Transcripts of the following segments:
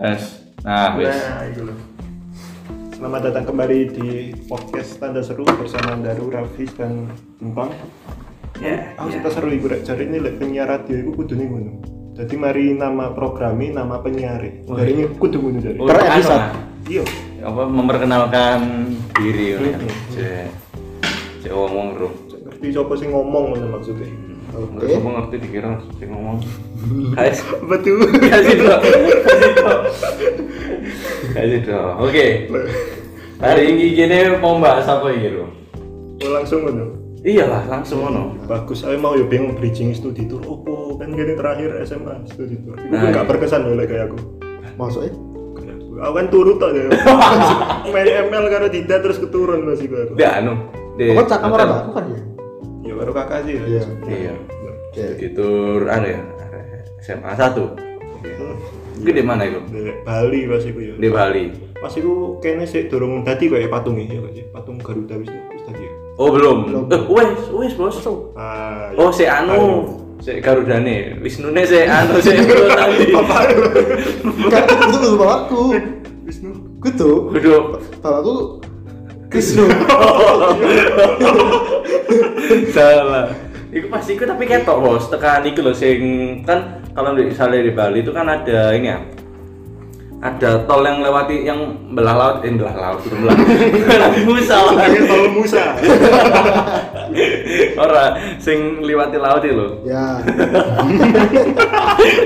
Tes. Nah, wis. Nah, itu loh. Selamat datang kembali di podcast Tanda Seru bersama Daru, Rafis, dan Empang. Ya. Aku suka seru rek jare ini lek penyiar radio iku kudu ngono. Jadi mari nama programi, nama penyiar. Oh, Jadi ini kudu ngono jare. Oh, Per episode. Iya. Apa memperkenalkan diri ngono ya. Cek. Cek ngomong, Bro. Ngerti siapa sih ngomong ngono maksudnya. Oke. Terus apa ngerti dikira sing ngomong. Guys, Betul. kasih dong. Kasih dong. Kasih dong. Oke. Hari ini gini mau bahas apa ini, Bro? Oh, langsung ngono. Iyalah, langsung ngono. Bagus, aku mau ya bingung bridging studi tour opo kan gini terakhir SMA studi tour. Itu Nah, nggak iya. berkesan loh kayak aku. Maksudnya? Kayak aku. Aku kan turut aja. Main ML karo Dida terus keturun masih gue. aku. Udah anu. Pokoknya cakap orang aku kan ya? Baru kakak sih. ya. Iya. Iya. Itu anu ya, SMA 1. Hmm. Itu di mana itu? Di Bali pas iku ya. Di Bali. Pas iku kene sik durung dadi kayak patungnya ya sih. Patung Garuda wis dadi. ya. Oh belum. Eh, wes, wes bos. Ah, ya. Oh si anu, si Garudane, Wisnune si anu si tadi. Apa? Kan itu itu bapakku. Wisnu. Kudu. Waduh, Bapakku Krisnu. salah. Iku pasti iku tapi ketok bos, tekan iku lho sing kan kalau di misalnya di Bali itu kan ada ini ya. Ada tol yang lewati yang belah laut, eh belah laut, itu belah. Belah Musa. Pengen tol Musa. Ora sing liwati laut itu lho. Ya.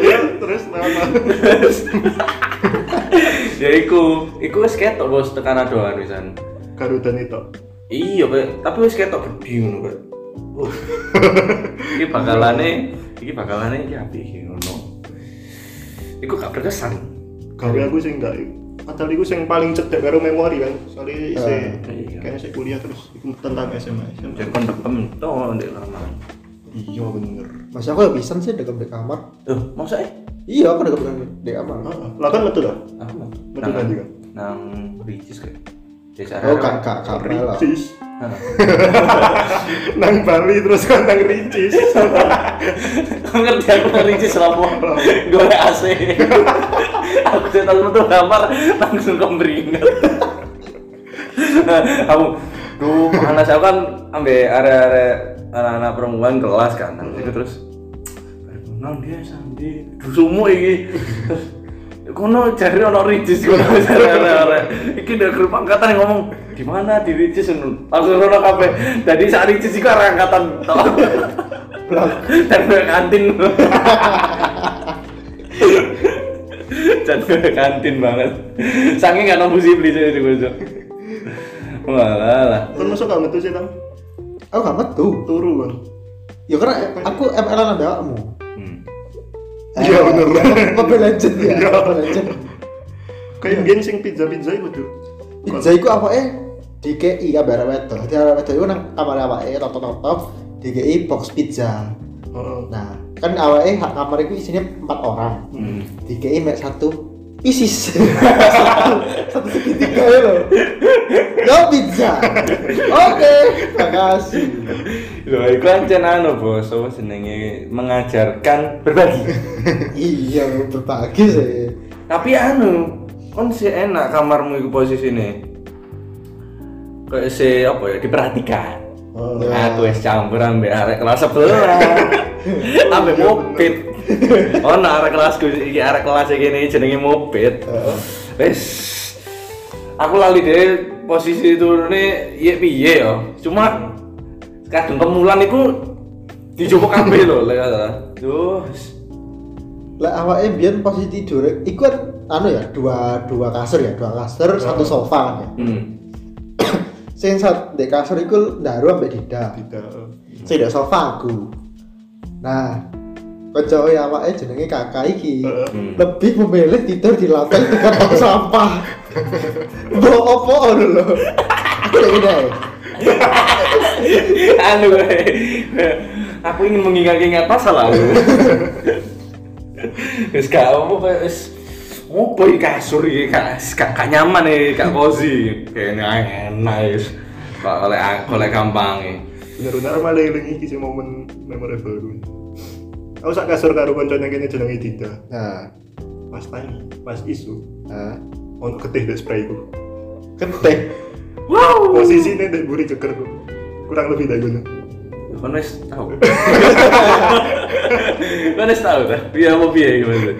ya, terus nama. Ya iku, iku wis ketok bos tekan adoan wisan. Garuda itu. Iya, Pak. tapi wis ketok gede ngono, Pak. Uh. iki bakalane, iki bakalane iki apik iki ngono. Iku gak berkesan. Gawe aku sing enggak. Padahal iku sing paling cedek karo memori kan. Soalnya isi iya. kayaknya saya kuliah terus iku tentang SMA. SMA. Jadi kon dekem to ndek lama. Iya bener. Masih aku bisa sih dekat di kamar. Tuh, masa eh? Iya, aku dekat di kamar. Heeh. Lah kan betul lah. Tadi kan? Nang Ricis kayak. Desa Oh, kan kak lah. Hah. Nang Bali terus kan nang Ricis. Kau ngerti aku nang Ricis lapo. Golek AC. Aku cetak metu kamar langsung kemringet. Kamu Duh, panas aku kan ambil area-area anak-anak perempuan kelas kan, itu terus nang dia sambil duh sumu iki. Terus, Kono cari ono ricis kono. Iki dari grup angkatan yang ngomong di mana di ricis ngono. Langsung ono kabeh. Jadi saat ricis iku arah angkatan. Dan ke kantin. Dan ke kantin banget. Saking gak nomor sih beli saya juga. Walah lah. Kan masuk gak metu sih tam? Aku gak metu. Turu kan. Ya karena aku ML an ada kamu. Hmm. Iya, bener. Mobile Legend ya. Iya. Mobile Legend. Kayak biyen sing pizza-pizza iku tuh. Pizza iku apa eh? Di KI ya bare wedo. Di arah wedo iku nang kamar awake tok-tok-tok di KI box pizza. Nah, kan awake hak kamar itu isinya empat orang. Hmm. Di KI mek satu isis satu, satu segitiga ya loh yo pizza oke makasih Loh, iku ancen anu bos, apa jenenge mengajarkan berbagi. iya berbagi sih Tapi anu, kon sih enak kamarmu iku posisine. Kayak si apa ya diperhatikan. Oh. Aku wis campur ambek arek kelas sebelah. ambek mopit. Oh, nah arek kelasku iki arek kelas iki ini jenenge mopit. Wis aku lali deh posisi turune iya piye ya. Cuma kadang kemulan iku dicoba kabeh lho lek kata. Duh. lah awake biyen posisi tidur iku kan anu ya dua dua kasur ya dua kasur satu sofa kan ya Hmm. sing sat di kasur iku ndaru ambek dida Tidak. sing sofa aku nah Kocok ya awake jenenge kakak iki. Hmm. lebih memilih tidur di lantai dekat tong sampah. Mbok opo lho. Aku lagi deh. anu aku ingin mengingat-ingat masa lalu wis gak apa kayak wis opo iki kasur iki gak gak nyaman iki gak cozy kayaknya enak wis kok oleh oleh gampang iki Bener-bener malah iki sih momen memorable. Aku sak kasur karo koncone kene jenenge Dida. Nah, pas tangi pas isu Nah, ono ketih dek spray ku keteh. Wow. posisinya dek buri ceker ku kurang lebih dari gue Kan wis tahu. Kan wis tahu ta? Piye apa piye gimana?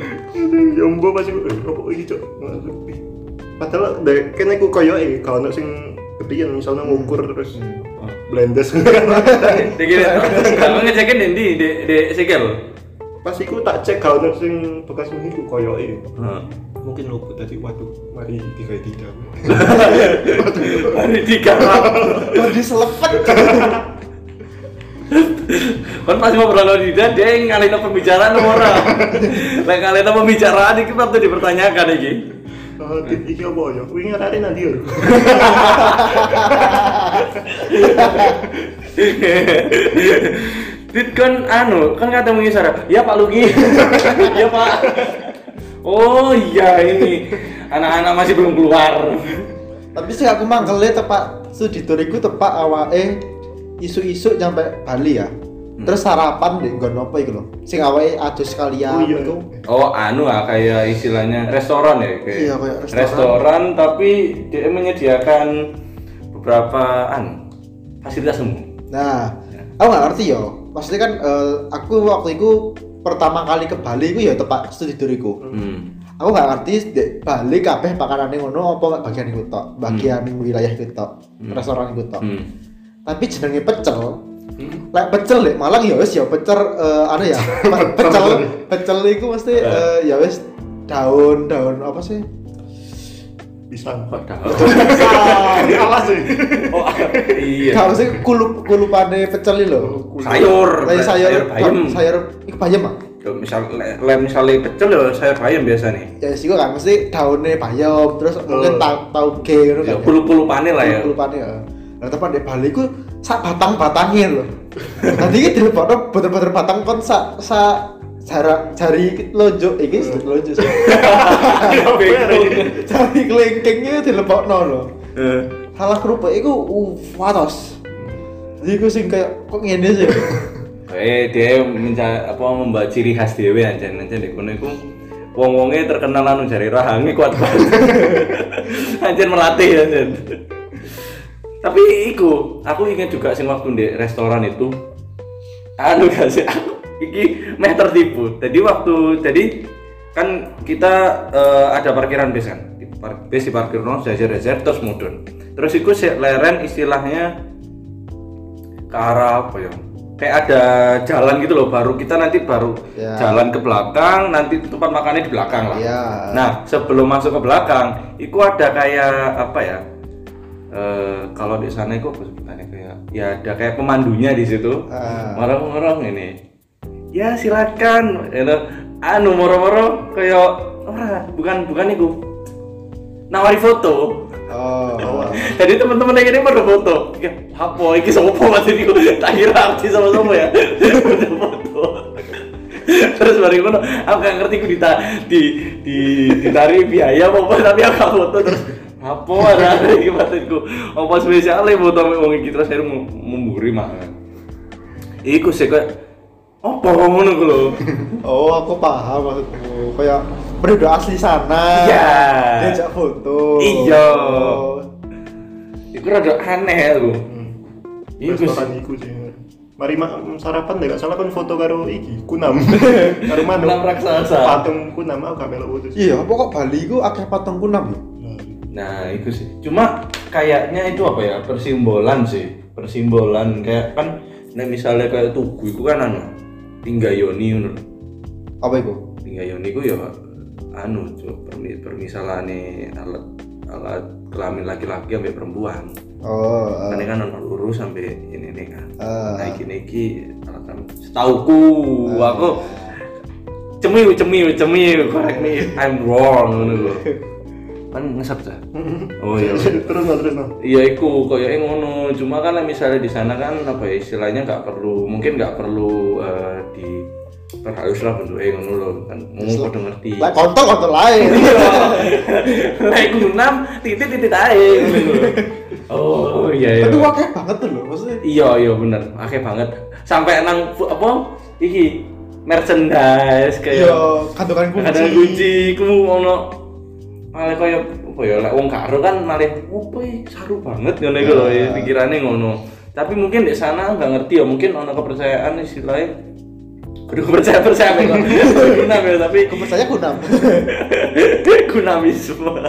ya mbok pas iku eh apa iki cok Ih, padahal dek kene ku koyo eh kalau ono sing kepian misalnya ngukur terus Oh. Blendes Dikira kamu ngecekin di di di sikil. pas iku tak cek kalau ono sing bekas muni ku koyo eh Heeh. mungkin lupa tadi waduh mari tiga tidak Hari digarap. Kok diselepet? Kan pas ngobrol sama dia, dia ngalihin pembicaraan orang. Lek ngalihin pembicaraan iki waktu dipertanyakan iki. Oh, dit iki apa ya? Wingi arek nanti ya. Dit kan anu, kan kata mengisar. Ya Pak Lugi. ya Pak. Oh iya ini anak-anak masih belum keluar. Tapi sih aku mangkelnya tepak studi turiku tepak awake isu-isu nyampe Bali ya. Terus sarapan deh nggon apa iku lho. Sing awake adus sekalian Oh, iya. iku. Oh anu ah kayak istilahnya restoran ya kayak. Iya, kayak restoran. restoran. tapi dia menyediakan beberapa anu fasilitas umum. Nah, aku nggak ngerti yo. Maksudnya kan eh, aku waktu itu pertama kali ke Bali itu ya tepak studi turiku. Hmm. Aku nggak ngerti di Bali kabeh pakanane ngono apa bagian iku tok, bagian wilayah iku tok, restoran iku tok. Hmm. Tapi jenenge pecel. Hmm. Lek pecel lek Malang ya wis ya pecel eh anu ya. pecel pecel iku mesti eh, ya wis daun-daun apa sih? Pisang. Kok tahu? Salah sih. Oh iya. Kalau sih kulup kulupane pecel lho. Sayur, Kayak sayur bayam. sayur iku bayam ah. Misal le, le- misalnya pecel ya sayur bayam biasa nih. Ya sih kok kan mesti daunnya bayam terus mungkin tahu tahu ge gitu Ya kan. kulup-kulupane lah ya. Kulupane ya. Nah, tepan di Bali ku sak batang-batangnya loh. Nanti iki dilebokno bener-bener batang kon sak sak jarak jari lonjok iki sedikit lonjok sih. Jari kelingkingnya dilebokno loh. Eh, Salah kerupuk iku uh, watos. Jadi ku sing kayak kok ngene sih. Eh dia menca apa membawa ciri khas dhewe anjen anjen di kono iku wong-wonge terkenal anu jari rahange kuat banget. anjen melatih anjen. Tapi iku, aku ingat juga sing waktu di restoran itu anu gak sih aku iki meh tertipu. Jadi waktu jadi kan kita eh, ada parkiran bis kan. Di par- bis di parkir no, jajar-jajar terus mudun. Terus iku sik leren istilahnya ke arah apa ya? Kayak ada jalan gitu loh, baru kita nanti baru Ya. jalan ke belakang, nanti tempat makannya di belakang lah. Iya. Nah, sebelum masuk ke belakang, itu ada kayak apa ya? Eh, kalau di sana itu apa sebutannya kayak ya ada kayak pemandunya di situ. Ah. Orang-orang ini. Ya silakan, itu anu moro-moro kayak ora, bukan bukan itu. Nawari foto. Oh. Jadi teman-teman yang ini pada foto. Ya, apa iki sopo mas ini? Tak kira artis sama sama ya. Foto. Terus baru ngono, aku gak ngerti ku dita, di di ditari biaya apa tapi aku foto terus apa ada ada iki batinku. Apa spesial foto sama wong iki terus saya mau memburi mangan. Iku sih kayak apa ngono ku lho. Oh, aku paham maksudmu. Kayak penduduk asli sana. Iya. Diajak foto. Iya. Oh. Iku rada aneh aku. Iku Restoran sih. iku sih. Mari ma sarapan deh, gak salah kan foto karo iki, kunam. karo manuk. Kunam raksasa. Patung kunam aku gak melok foto. Iya, apa kok Bali ku akeh patung kunam ya? Nah, itu sih. Cuma kayaknya itu apa ya? Persimbolan sih. Persimbolan kayak kan nah misalnya kayak tugu itu kan anu tinggayoni ngono. Apa itu? Tinggayoni ku ya anu cuk permi permisalane alat alat kelamin laki-laki sampai perempuan. Oh, eh, Kan kan ono lurus sampai ini nih kan. eh, Nah, iki iki alat setauku aku cemiu cemiu cemiu correct me I'm wrong ngono. Kan ngesep ta? Oh iya. terus no, terus no. Iya iku kayak ngono. Cuma kan misalnya di sana kan apa ya istilahnya nggak perlu mungkin nggak perlu eh, di perhalus lah bentuknya ngono loh kan ngomong pada ngerti. lah kontol kontol lain. Lah iku enam titik titik ae. Oh iya iya. Itu akeh banget tuh loh, maksudnya. Iya iya bener, akeh banget. Sampai nang apa iki merchandise kayak Yo, kantongan kunci. ada kunci ku ono malah kaya apa ya lek wong karo kan malah opo saru banget. Ngono iku lho Ya. pikirane ngono. Tapi mungkin di sana nggak ngerti ya mungkin ono kepercayaan istilahnya. Kudu percaya percaya kok. Guna ya tapi Aku percaya kunam. gunamisme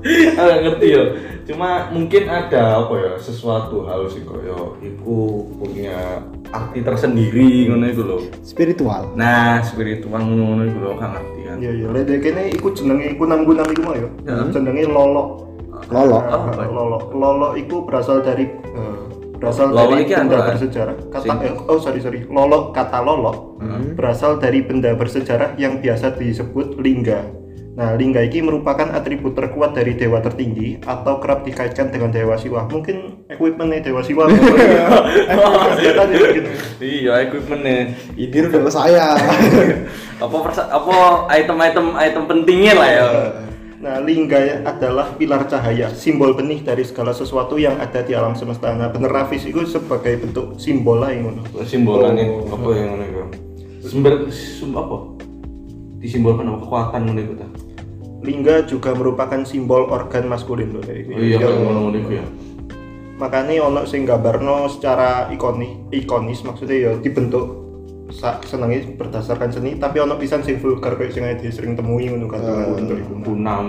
nggak ngerti ya cuma mungkin ada apa ya sesuatu hal sih koyo iku punya arti tersendiri ngono iku lho Spiritual. nah spiritual ngono iku lho kan ngerti kan Iya iya, lek kene iku jenenge kunam-kunam iku mah ya. Ya. Jenenge lolo. Lolo. Oh, apa? lolo. Lolo iku berasal dari eh, berasal Lolo dari benda bersejarah. Kata eh, oh sorry sorry. Lolo kata lolo Hmm. berasal dari benda bersejarah yang biasa disebut lingga. Nah, lingga ini merupakan atribut terkuat dari dewa tertinggi atau kerap dikaitkan dengan dewa Siwa. Mungkin equipmentnya dewa Siwa. Gitu. iya equipmentnya Ini udah saya. apa persa- apa item-item item pentingnya lah ya Nah, lingga adalah pilar cahaya, simbol benih dari segala sesuatu yang ada di alam semesta. Nah, bener Rafis itu sebagai bentuk simbol lah yang ngono. simbolannya Oh. apa yang ngono sumber sum apa disimbolkan apa kekuatan ngono ta Lingga juga merupakan simbol organ maskulin loh gitu. oh iya Ya, ngono ya Makanya ono sing gambarno secara ikonis, ikonis maksudnya ya dibentuk sa senengnya berdasarkan seni, tapi ono pisan sing vulgar kayak sing aja sering temui ngono kan Ah. bentuk iku. kunam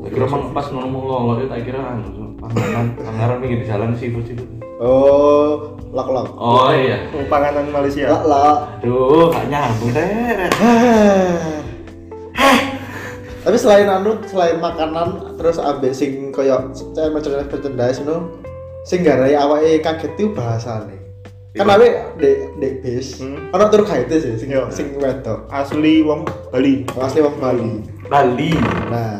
tak kira mang pas ngomong lo lo tak kira anu panganan panganan pinggir jalan siput siput Oh, lak lak. oh iya Panganan Malaysia. Lak lak. aduh gak nyambung teret Tapi selain anu, selain makanan, terus ambek sing koyo saya merchandise merchandise no, sing garai awake kaget itu bahasane. Kan Iya. awake dek dek bis, Hmm. ono tur kaite sih sing Iya. sing wedok. Asli wong Bali. Asli wong Bali. Bali Nah,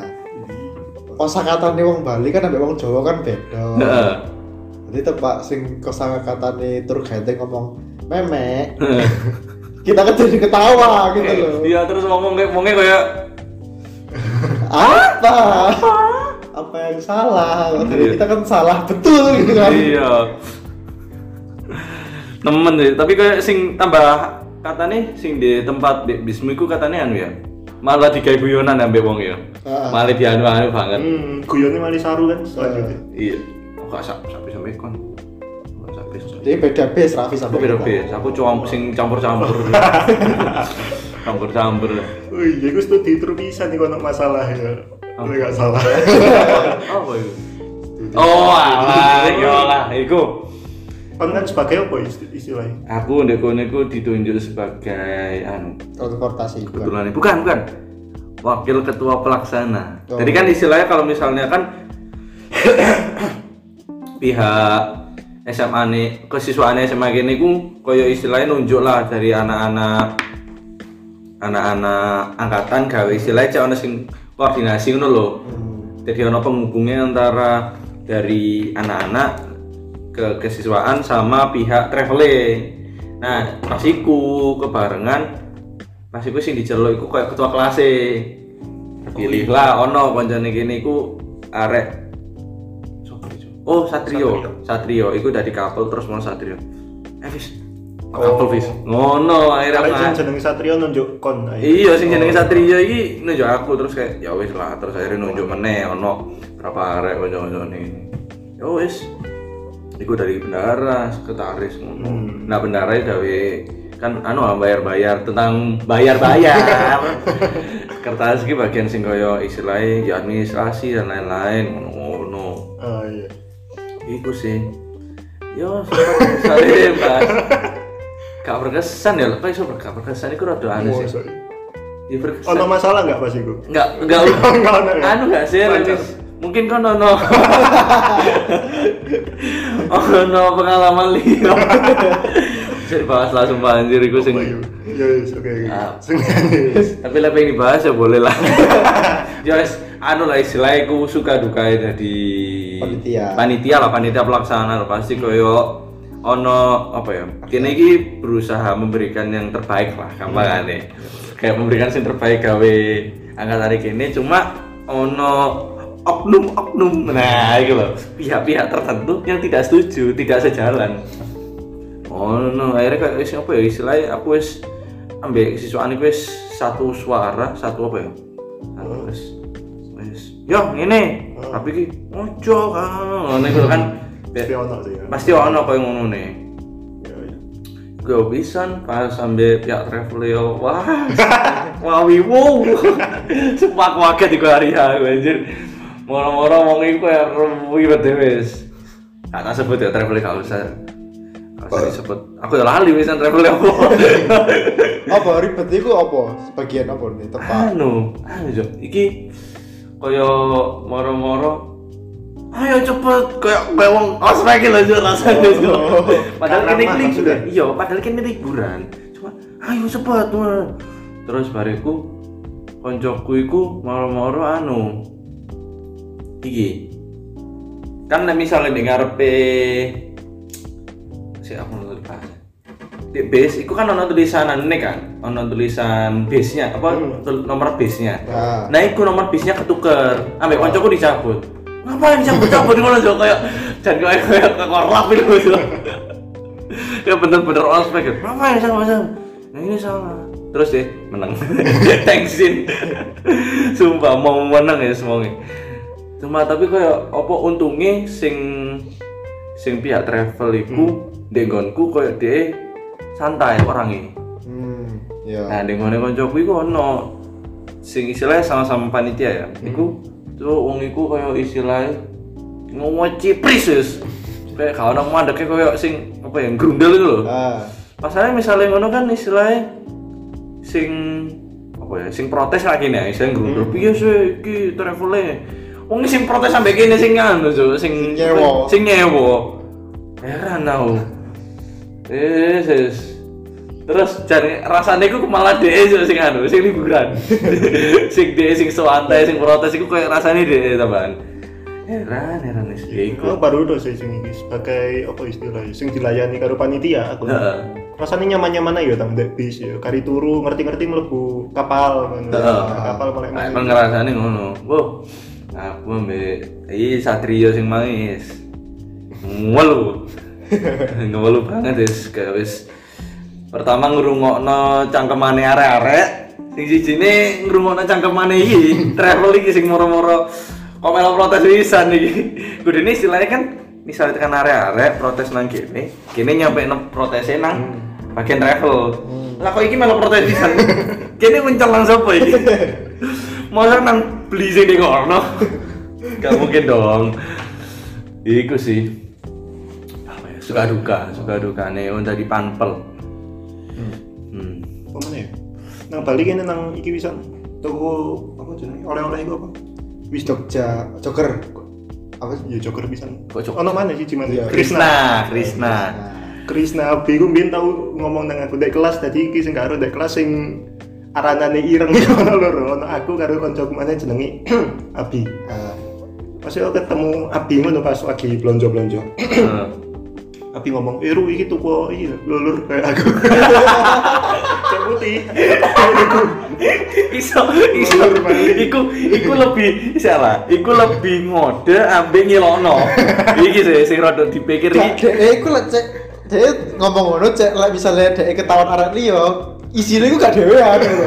kosakatane wong Bali kan ambek wong Jawa kan beda. Heeh. Jadi tepak sing kosakatane tur kaite ngomong memek. Kita kan jadi ketawa gitu loh. iya terus ngomong kayak ngomongnya kayak apa? Apa yang salah? Jadi Iya. kita kan salah betul gitu kan? Iya. Temen deh tapi kayak sing tambah katanya sing di tempat di iku katanya anu ya malah digawe guyonan ambek wong ya. Ah. malah dianu anu banget. Hmm, Mali Saru kan selanjutnya. iya. Kok gak sak sampai sampai kon? Kok jadi beda base Raffi aku sampai beda beda aku cuma sing campur campur campur campur Wih, ya gue studi terus bisa nih kalau masalah ya. Oh. Gue gak salah. apa itu oh alah ya lah iku Kan kan sebagai apa isti- istilahnya? aku ndek kono iku ditunjuk sebagai anu transportasi kebetulan ini bukan bukan wakil ketua pelaksana Oh. jadi kan istilahnya kalau misalnya kan pihak SMA nih kesiswaan SMA gini ku koyo istilahnya nunjuk lah dari anak-anak anak-anak angkatan gawe istilahnya cek ono sing koordinasi ngono lho. Hmm. jadi ono penghubungnya antara dari anak-anak ke kesiswaan sama pihak traveling nah pas iku kebarengan pas iku sing diceluk iku kayak ketua kelas pilih lah ono koncone gini iku arek. Oh Satrio. Satrio. Iku dari kapal terus mau Satrio. Eh kapal Fis ngono akhirnya Karena nggak- yang jeneng Satrio nunjuk kon. Iya, sing jenenge Satria iki nunjuk aku terus kayak ya wis lah, terus akhirnya nunjuk meneh ono berapa arek kanca-kancane. Ya wis. Iku dari bendara, sekretaris ngono. Hmm. Nah, bendara gawe kan anu bayar-bayar tentang bayar-bayar. Sekretaris iki bagian sing kaya istilahnya ya administrasi dan lain-lain ngono. Ah iya. Iku sih. Yo, saya Mas. Gak berkesan ya, apa iso gak berkesan iku rada aneh Oh, sih. Ya berkesan. Ono masalah nggak pas itu? Enggak, enggak Enggak ono anu enggak sih. Mungkin kan ono. ono pengalaman liya. Bisa dibahas lah sumpah anjir iku sing Oh, iya. Ya wis, oke. oke. Ah. Tapi lah pengen dibahas ya boleh lah. ya anu lah istilahnya aku suka duka jadi Panitia. panitia lah panitia pelaksana lah pasti koyo ono apa ya kini iki berusaha memberikan yang terbaik lah gampangane kayak memberikan yang terbaik gawe angkatan iki ini cuma ono oknum-oknum. Nah itu loh pihak-pihak tertentu yang tidak setuju tidak sejalan. Oh no akhirnya kayak wis apa ya istilahnya aku wis ambek siswaan iku wis satu suara satu apa ya? Satu wis wis. Yo ngene. Tapi ki ojo kan? Ngono iku kan Tapi ono sih ya. pasti ono koyo ngono nih Ya, ya. gue pisan pas sampai pihak travel yo wah. Wah wiwu sumpah aku kaget di hari aku anjir. Moro-moro wong iku ya ribet dhewe wis. Gak tak sebut ya travel gak usah. Gak usah disebut. Aku ya lali wisan travel apa? Apa ribet iku apa? Sebagian apa nih tepat anu anu Jo, iki kaya moro-moro ayo cepet kayak kayak wong ospek lho Jo rasane Jo. padahal kene mah iki liburan iya padahal kene liburan. Cuma ayo cepet terus bariku koncoku iku moro-moro anu iki. Kan misalnya di ngarepe si aku nonton bahasa di base itu kan ono tulisan ane kan? Ono tulisan base nya apa? Tul- nomor base nya Nah. nah itu nomor base nya ketuker. Ambek koncoku dicabut ngapain cabut cabut? Ngono jo kayak dan kayak kayak kekorlap itu jo ya bener-bener ospek ya ngapain sama sama nah ini salah. Terus deh menang. Thanksin sumpah mau menang ya semuanya. Cuma tapi kayak apa untungnya sing sing pihak travel iku denggonku kayak dia santai orangnya. Hmm ya nah dengone koncoku iku ono sing istilahnya sama-sama panitia ya. Iku tuh wong iku kayak istilahnya ngomong cipris wis. Kayak gak ono mandeknya kayak sing apa ya grundel itu loh. Ah. Masalahnya misalnya ngono kan istilahnya sing apa ya sing protes lagi nih istilahnya grundel piye sih iki travelnya. Wong sing protes sampai kene sing anu Jo, sing Sing nyewa. sing nyewa. Heran aku. Eh sis terus cari rasanya aku malah deh sing anu sing liburan sing deh sing santai sing protes iku kayak rasanya deh tambahan heran heran wis ya iku Aku baru udah sih sing sebagai apa istilahnya sing dilayani karo panitia aku. Heeh. Rasanya nyaman-nyaman aja tang dek bis ya. Kari turu ngerti-ngerti mlebu kapal ngono. Kapal mulai Nah, emang ngerasane ngono. Boh. Aku ambek iki satrio sing mangis. Ngelu. Ngelu banget wis kayak wis pertama ngrungokno cangkemane arek-arek sing sijine ngrungokno cangkemane iki travel iki sing moro-moro. Kok melo protes pisan iki? Kudune istilahnya kan misalnya tekan arek-arek protes nang kene kene nyampe no protesnya nang bagian travel. Lah kok iki melo protes pisan kene mencelang sapa iki? Masa nang beli sing di ngono gak mungkin dong. Iku sih. Apa ya? Suka duka suka duka nih untuk di panpel. hmm. Mana ya? Nang Bali kene nang iki wisan toko apa jenenge oleh-oleh iku apa? Wis Jogja Joker apa sih ya joker pisan. Kok joker? Ono mana sih cuman Iya. Krishna Krishna nah Krisna Abi ku mbien tau ngomong nang aku dek kelas dadi iki sing karo dek kelas sing aranane ireng iku ono loro ono aku karo kancaku maneh jenenge Abi. ah, Pas aku ketemu Abi ngono pas lagi blonjo-blonjo. Eh, Abi ngomong, "Eh, Ru, iki tuku iki lulur kayak aku." Putih. iso iso iku iku lebih salah iku lebih ngode ambek ngilokno iki sih sing rada dipikir iki dek iku lek cek dek ngomong ngono cek lek misalnya dek ketahuan arek liya isine iku gak dhewean lho.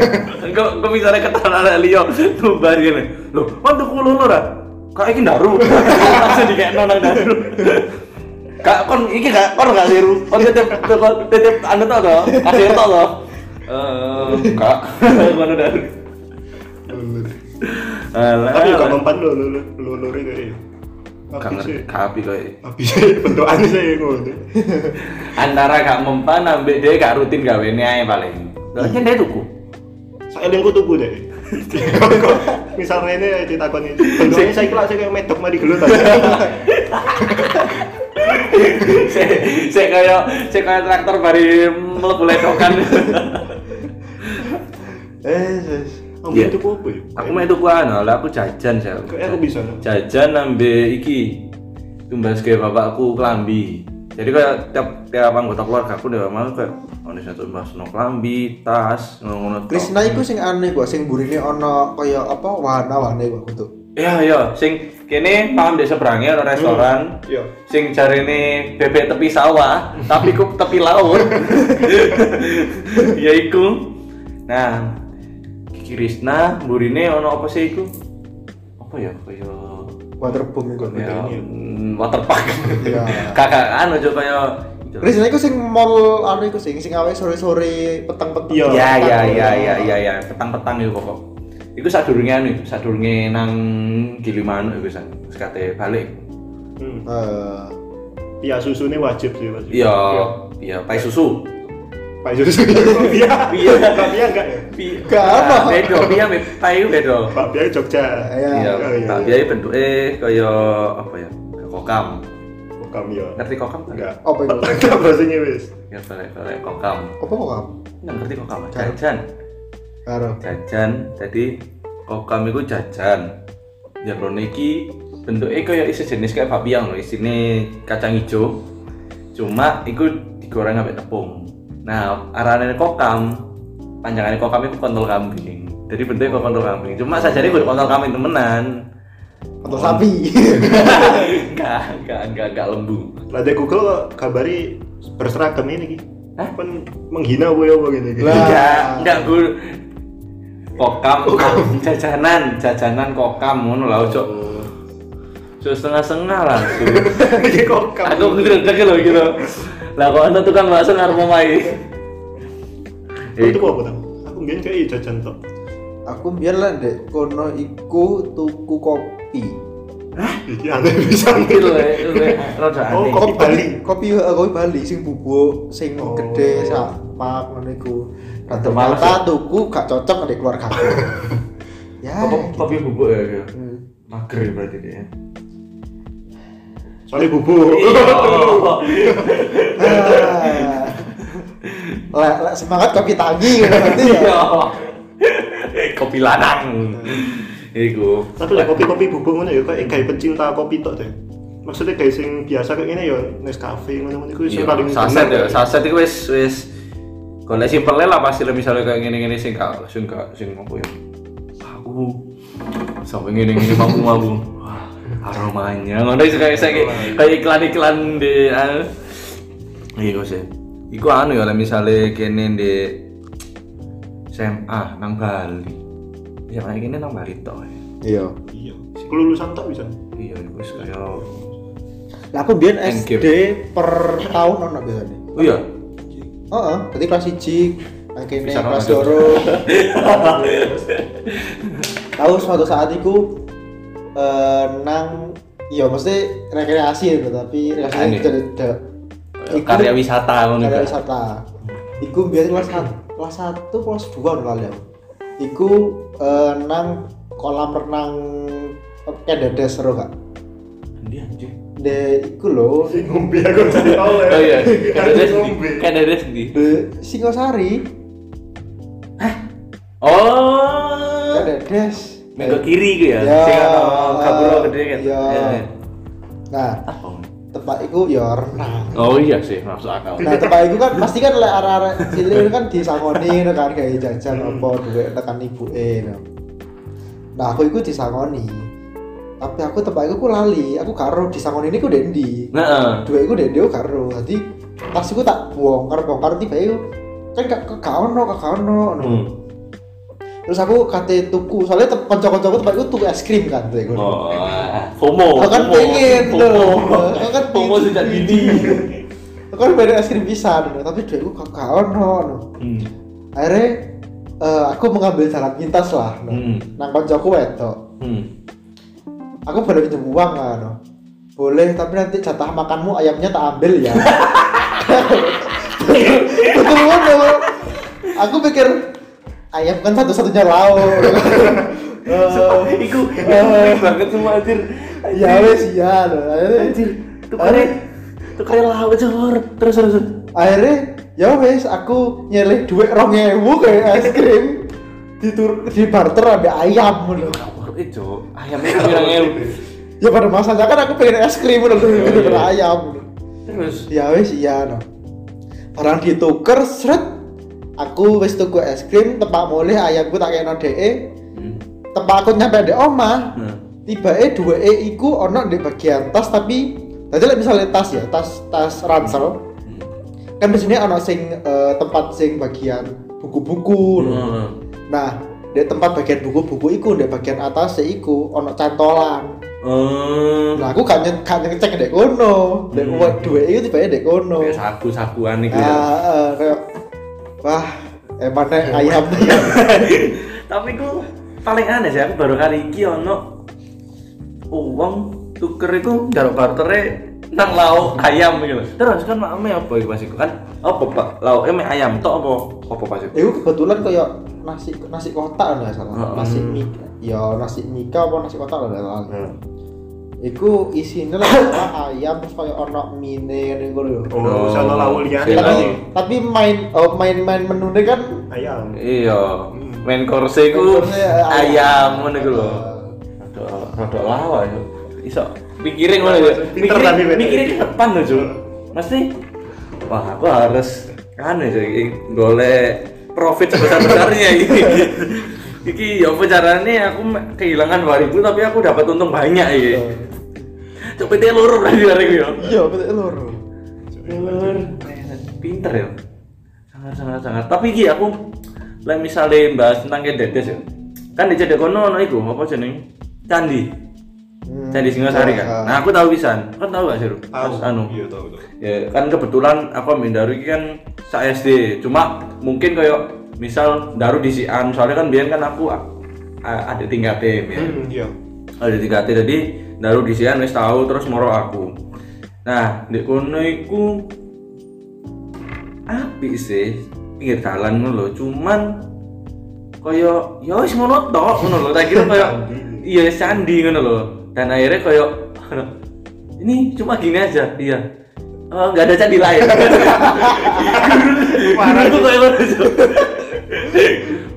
Kok kok misalnya ketahuan anak Leo tubar gini. Loh, mantu kulo lho ra. Kak iki daru. Langsung dikekno nang daru. Kak kon iki gak kon gak siru. Kon tetep tetep tetep anu to to. Kasir to to. Eh, kak. Ngono daru. Lulur. Alah. Tapi gak mempan lo lulur lulur kayak. Gak Abi ngerti sih. kapi kowe. Abi sih bentukannya saya ngono. Antara gak mempan ambek dia gak rutin gawene ae paling. Lah yen dia tuku. Saya lengku tuku deh. Misalnya ini ditakoni bentukannya saya kira saya kayak medok mari gelut aja. Saya saya kayak saya kayak traktor bari mlebu ledokan. eh sis. Kamu Iya. itu apa ya? aku main tuku anu, lah aku jajan saya. Kayak aku bisa. no? Jajan ambe iki tumbas ke bapakku klambi. Jadi kayak tiap tiap anggota keluarga aku udah mau kayak ono sing tumbas no klambi, tas, ngono-ngono. tok. Krishna iku sing aneh gua sing burine ono kaya apa wahana-wahane gua kudu. Ya ya, sing kene paham di seberangnya ada restoran. Iya. Sing jarene bebek tepi sawah, tapi ku tepi laut. ya iku. Nah, Kiki Risna, burine ono apa sih iku? Apa ya? Kaya waterboom iku ya mm, waterpark. Iya. Kakak anu coba kaya Riz iku sing mall anu iku sing sing awake sore-sore peteng-peteng. Iya. Ya ya ya ya ya ya, petang-petang iku pokok. Iku sadurunge anu, sadurunge nang Gilimanuk iku san. Terus kate balik. Hmm. Eh, Pia susunya wajib sih wajib. Iya, iya, pai susu. Pak susu. Pia. Iya. Pak Pia enggak? Gak ono. Beda, piye ame pai beda. Pak Pia Jogja. Iya. Iya, Oh, iya, tak iya. bentuke kaya apa ya? Kokam. Kokam ya. Ngerti kokam? kan? Enggak. Apa itu? Enggak bahasanya wis. Ya balik-balik kokam. Apa kok kamu? Nggak ngerti kokam. Jajan. Karo. Jajan. Jadi kokam itu jajan. Ya kalau iki bentuknya kayak isi jenis kayak papiang loh, isine kacang hijau. Cuma itu digoreng sampai tepung. Nah, arahnya kokam, panjangannya kokam itu kontol kambing. Jadi bentuknya kok kontol kambing. Cuma saja ini kontol kambing temenan. Atau sapi. enggak, enggak, enggak, enggak lembu. Lah di Google kabari berseragam ini ki. Hah? Kan menghina gue apa gini. Lah. Enggak, enggak gue kokam, jajanan, jajanan kokam ngono lah ojo. Ojo setengah-setengah langsung. Iki kokam. Aku ngedrek lho gitu. Lah kok ana tukang bakso ngarep omahe. Itu apa tang? Aku mbiyen kayak jajan tok. Aku biar lah dek kono iku tuku kopi. Iki aneh bisa. Iki lho, rada Oh. Kopi Bali. Kopi eh, kopi Bali sing bubuk sing Oh. gede sapak ngono iku. Rada males tuku gak cocok ndek keluarga aku. ya. Apa kopi bubuk ya? gitu? Hmm. Mager ya berarti dia. Soalnya bubuk. Ah. Lek lek semangat kopi tagi gitu berarti ya. Iya. Kopi lanang. Iku. Tapi lah kopi-kopi bubuk ngono ya kayak kayak pecinta kopi tok deh. Maksudnya kayak sing biasa kayak gini ya Nescafe ngono-ngono iku sing Iya, paling saset ya, saset itu wis wis kalau simpel lah pasti lah misalnya kayak gini-gini sing gak sing gak sing apa ya. Aku sampai gini-gini mampu-mampu. Wah, aromanya. Ngono sih kayak saya kayak iklan-iklan di anu. Iya sih. Iku anu ya lah misalnya kene di SMA nang Bali. Ya kayak gini nang Bali tok. ya. Iya. Iya. Kelulusan tok bisa. Iya, iku wis kayak Lah aku biyen Endgame. SD per tahun ono biasanya. Oh iya. Heeh, berarti kelas 1 nang kene Bisa kelas loro. Tahu suatu saat iku eh nang iya mesti rekreasi gitu tapi rekreasi ada Iku- Karya wisata karya kan. wisata. Iku biasa kelas satu, kelas satu, kelas dua udah kali aku. Iku eh, nang kolam renang kayak dedes seru kak. De iku lho, Sing ngombe aku jadi tahu ya. Oh iya, ada sing ngombe. kan de Singosari, Oh, kayak dedes. minggu kiri gitu ya. Ya. Sing ono kaburo gede kan. Ya. Eh, Nah, Apa? tempat iku ya renang. Oh iya sih, masuk akal. Nah, tempat iku kan pasti kan lek arek-arek cilik kan disangoni kan kayak jajan apa duit tekan ibuke no. Nah, aku iku disangoni. Tapi aku tempat iku ku lali, aku karo disangoni ini ku dendi. Nah, Duit iku dendi aku karo. Dadi tas iku tak bongkar bongkar tiba iku kan gak gak gak ono gak gak ono. no. hmm. Terus aku kate tuku, soalnya te- kanca-kancaku tempat iku tuku es krim kan tuh iku. Oh, FOMO. Aku kan pengen FOMO. loh. Aku kan FOMO sejak dini. Aku kan pengen es krim pisan, tapi duitku gak gak ono. no. Hmm. akhirnya eh, aku mengambil jalan pintas lah no. Hmm. nang koncoku wedok Hmm. Aku boleh pinjam uang kan no. boleh tapi nanti jatah makanmu ayamnya tak ambil ya betul betul aku pikir ayam kan satu-satunya lauk Eh, Iku, iku banget semua anjir. ya wes ya akhirnya Anjir, tukarnya tukarnya lauk jor. Terus terus. akhirnya ya wes aku nyeleh duit rong ewu kayak es krim di tur di barter ada ayam loh Itu, ayamnya pirang ewu. ya pada masanya kan aku pengen es krim daripada iya. ayam Terus ya wes iya no barang dituker seret aku wes tuku es krim tempat mulai ayamku tak kayak DE Hmm. tempat aku nyampe di omah Nah. tiba eh dua e iku ono di bagian tas tapi tadi lah misalnya tas ya tas tas ransel kan biasanya ono sing eh, tempat sing bagian buku-buku Hmm. nah di tempat bagian buku-buku iku di bagian atas iku ono cantolan Hmm. nah aku gak, nye- gak ngecek dek kono dek Hmm. dua e itu tiba dek kono Kayak sabu-sabuan iki ya. ah eh, kayak wah emang nek ayam Tapi ku paling aneh sih aku baru kali iki ono uang tuker iku garuk bartere nang lauk ayam gitu. Terus kan makame apa iku pas iku kan apa Pak? Lauk mie ayam tok apa apa pas iku? Kebetulan kayak nasi nasi kotak lah salah. Nasi mie ya nasi mika apa nasi kotak lah salah. Hmm. Iku isinya lah salah ayam terus kayak ono mine ngene iku lho. Oh, sana lawu liyane Sing- Tapi tapi main oh, main-main menune kan Ayam. Iya, main iku Main course, eh, ayam ngono iku lho. Rada rada lawa. Iso mikirin ngono ya. Pinter Mikirin mikirin ke depan lho, Cuk. Mesti wah aku harus kan ya golek profit sebesar-besarnya ini. Iki ya apa caranya aku kehilangan 2000 tapi aku dapat untung banyak iki. Cuk PT loro berarti hari iki ya. Iya, betul loro. Pinter ya. Sangat sangat sangat. Tapi iki aku lek misale bahas tentang Dedes ya. Kan di Cedek kono ono iku apa jeneng? Candi. Hmm. Candi Singasari kan. Ah. Nah, aku tahu pisan. Kan tahu gak sih, Ru? Pas anu. Iya, tahu tahu. Ya, kan kebetulan aku ambil Daru ini kan sa SD. Cuma mungkin kayak misal Daru di Sian, soalnya kan biar kan aku ada tingkat tim ya. Hmm, iya. Ada tingkat jadi Daru di Sian wis tahu terus moro aku. Nah, di kono iku apik sih pinggir jalan ngono lho. Cuman kaya ya wis ngono tok ngono lho. Tak kira kaya iya candi ngono lho. Dan akhirnya kaya ini cuma gini aja. Iya. Eh, nggak ada candi lain. Parah Guruku kayak Cuk.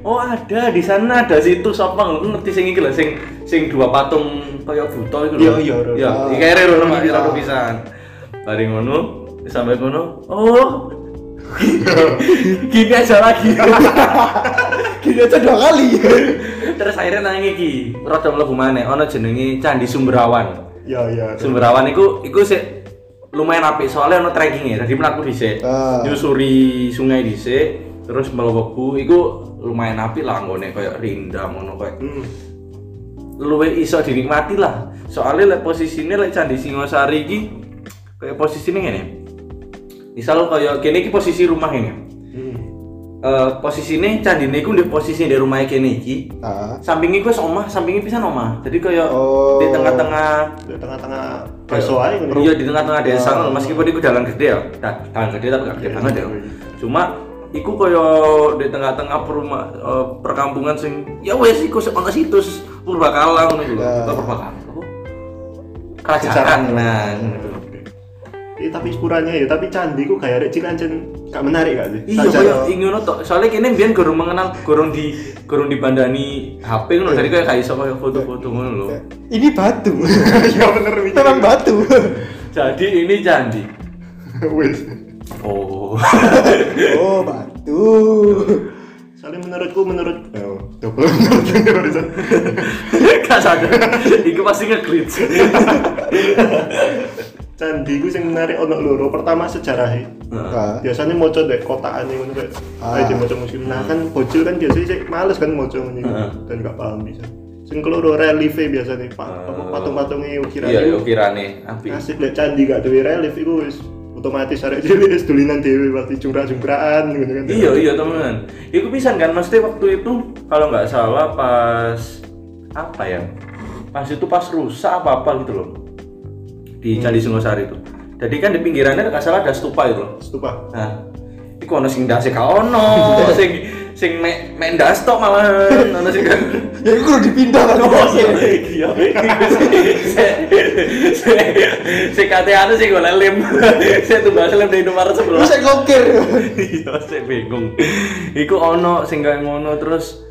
Oh ada di sana ada situs apa nggak ngerti sing iki lho sing sing dua patung kaya buta iku lho. Iya, iya. Iya, Ah. iki kere lho nama Iya. kira pisan. Bari ngono, sampai ngono. Oh. Gini aja lagi. Gini aja dua kali. Terus akhirnya nang iki, rada mlebu maneh ana jenenge Candi Sumberawan. Iya, iya. Sumberawan iku iku sik lumayan apik soalnya ono trekkingnya. Jadi mlaku dhisik. Ah. Nyusuri sungai dhisik, terus mlebu iku lumayan apik lah nggone kayak rindang ngono kayak Hmm. luwe iso dinikmati lah. Soalnya lek posisinya lek Candi Singosari iki kayak posisinya ngene. Misal kayak kene iki posisi rumah ini. Hmm. Eh posisine candine iku di posisi di rumah kene iki. Ah. Sampingnya gue omah, sampingnya pisan omah. Jadi kayak Oh. di tengah-tengah Di tengah-tengah baso aja. Iya di tengah-tengah desa ngono, meskipun itu jalan gede ya. Da- Jalan gede tapi gak gede Iya, banget ya. iya. Cuma iku kaya di tengah-tengah perumah eh, perkampungan sing ya wes iku ono situs Purbakala ngono iku lho. Purbakala? Kerajaan nah. Iya, tapi ukurannya ya, tapi candi ku kayak ada cilancen gak menarik gak sih? Iya, kaya ingin to. Soalnya kene biyen gorong mengenal, gorong di gorong dibandani HP ngono. Jadi kayak gak iso kaya foto-foto ngono lho. Ini batu. Iya bener. Memang batu. Jadi ini candi. Wes. Oh. Oh, batu. Soalnya menurutku menurut oh, double menurut ini. Gak sadar. Iku pasti nge-glitch. Candi ku sing menarik ono loro. Pertama sejarahnya. Ah. Biasanya moco dek kotaan ngono kayak Ah. aja moco musim. Nah kan bocil kan biasanya sih males kan iku. Ah. dan gak paham bisa. Sing keloro relief biasanya pak Ah. patung-patungnya ukiran Iya, kirane api. Asik lek candi gak duwe relief iku wis otomatis arek cilik wis dulinan dhewe pasti jungkrak-jungkrakan gitu kan. Iya, iya teman. Iku pisan kan mesti waktu itu kalau nggak salah pas apa ya? Pas itu pas rusak apa apa gitu loh. Di Candi Singosari itu. Jadi kan di pinggirannya nggak salah ada stupa itu loh. Stupa. Nah, iku ono sing ndase ka ono, sing sing mek mek ndas tok malah ono sing kan. Ya itu kudu dipindah kan. Oh iya, iya. Si kate anu sing golek lem. Saya tumbas lem di Indomaret Terus sebelah. saya ngokir. Iya, saya bingung. Iku ono sing kayak ngono terus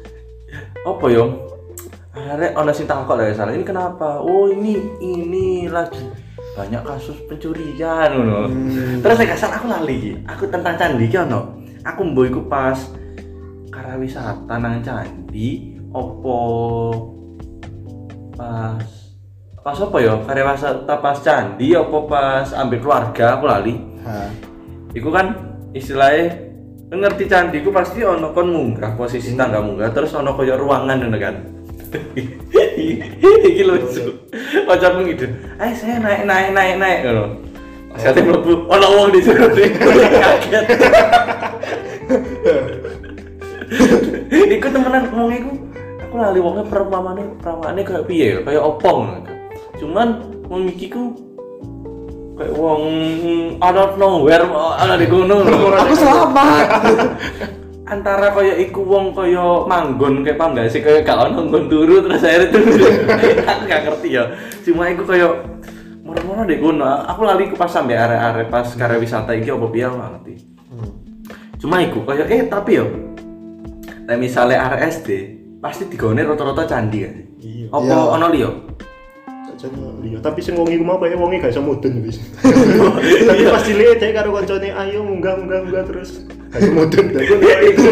apa yo? Arek ono sing takok lah ya salah. Ini kenapa? Oh, ini ini lagi banyak kasus pencurian ngono. Terus saya kasar aku lali. Aku tentang candi ki ono. Aku mbok iku pas karawisata nang candi opo pas pas apa ya pariwisata pas candi apa pas ambil keluarga aku lali Ha. Iku kan istilahnya ngerti candi ku pasti ono kon munggah posisi tangga munggah terus ono kaya ruangan ngono kan. Iki lucu. Pacarmu gitu. Ayo saya naik naik naik naik ngono. Pas kate mlebu ono wong di situ. Kaget. Iku temenan ngomong iku. Aku lali wongnya perumpamane perumpamane kayak piye ya? Kayak opong. Cuman wong iki ku kayak wong out of nowhere ana di gunung Aku selamat. Antara kaya iku wong kaya manggon kayak paham gak sih kaya gak ono nggon turu terus akhirnya turu. Aku gak ngerti ya. Cuma iku kaya moro-moro deh gunung aku lali ke pas sampe area-area pas karya wisata iki apa piye aku gak ngerti. Cuma iku kaya eh tapi yo misalnya area SD pasti digone rata-rata candi kan Iya. apa Iya. ono liyo Jadi iya, tapi sing wong iku mau kayak wonge gak iso mudun wis. Tapi pas cilik dhek karo koncone ayo munggah munggah munggah terus. Gak iso mudun. Iku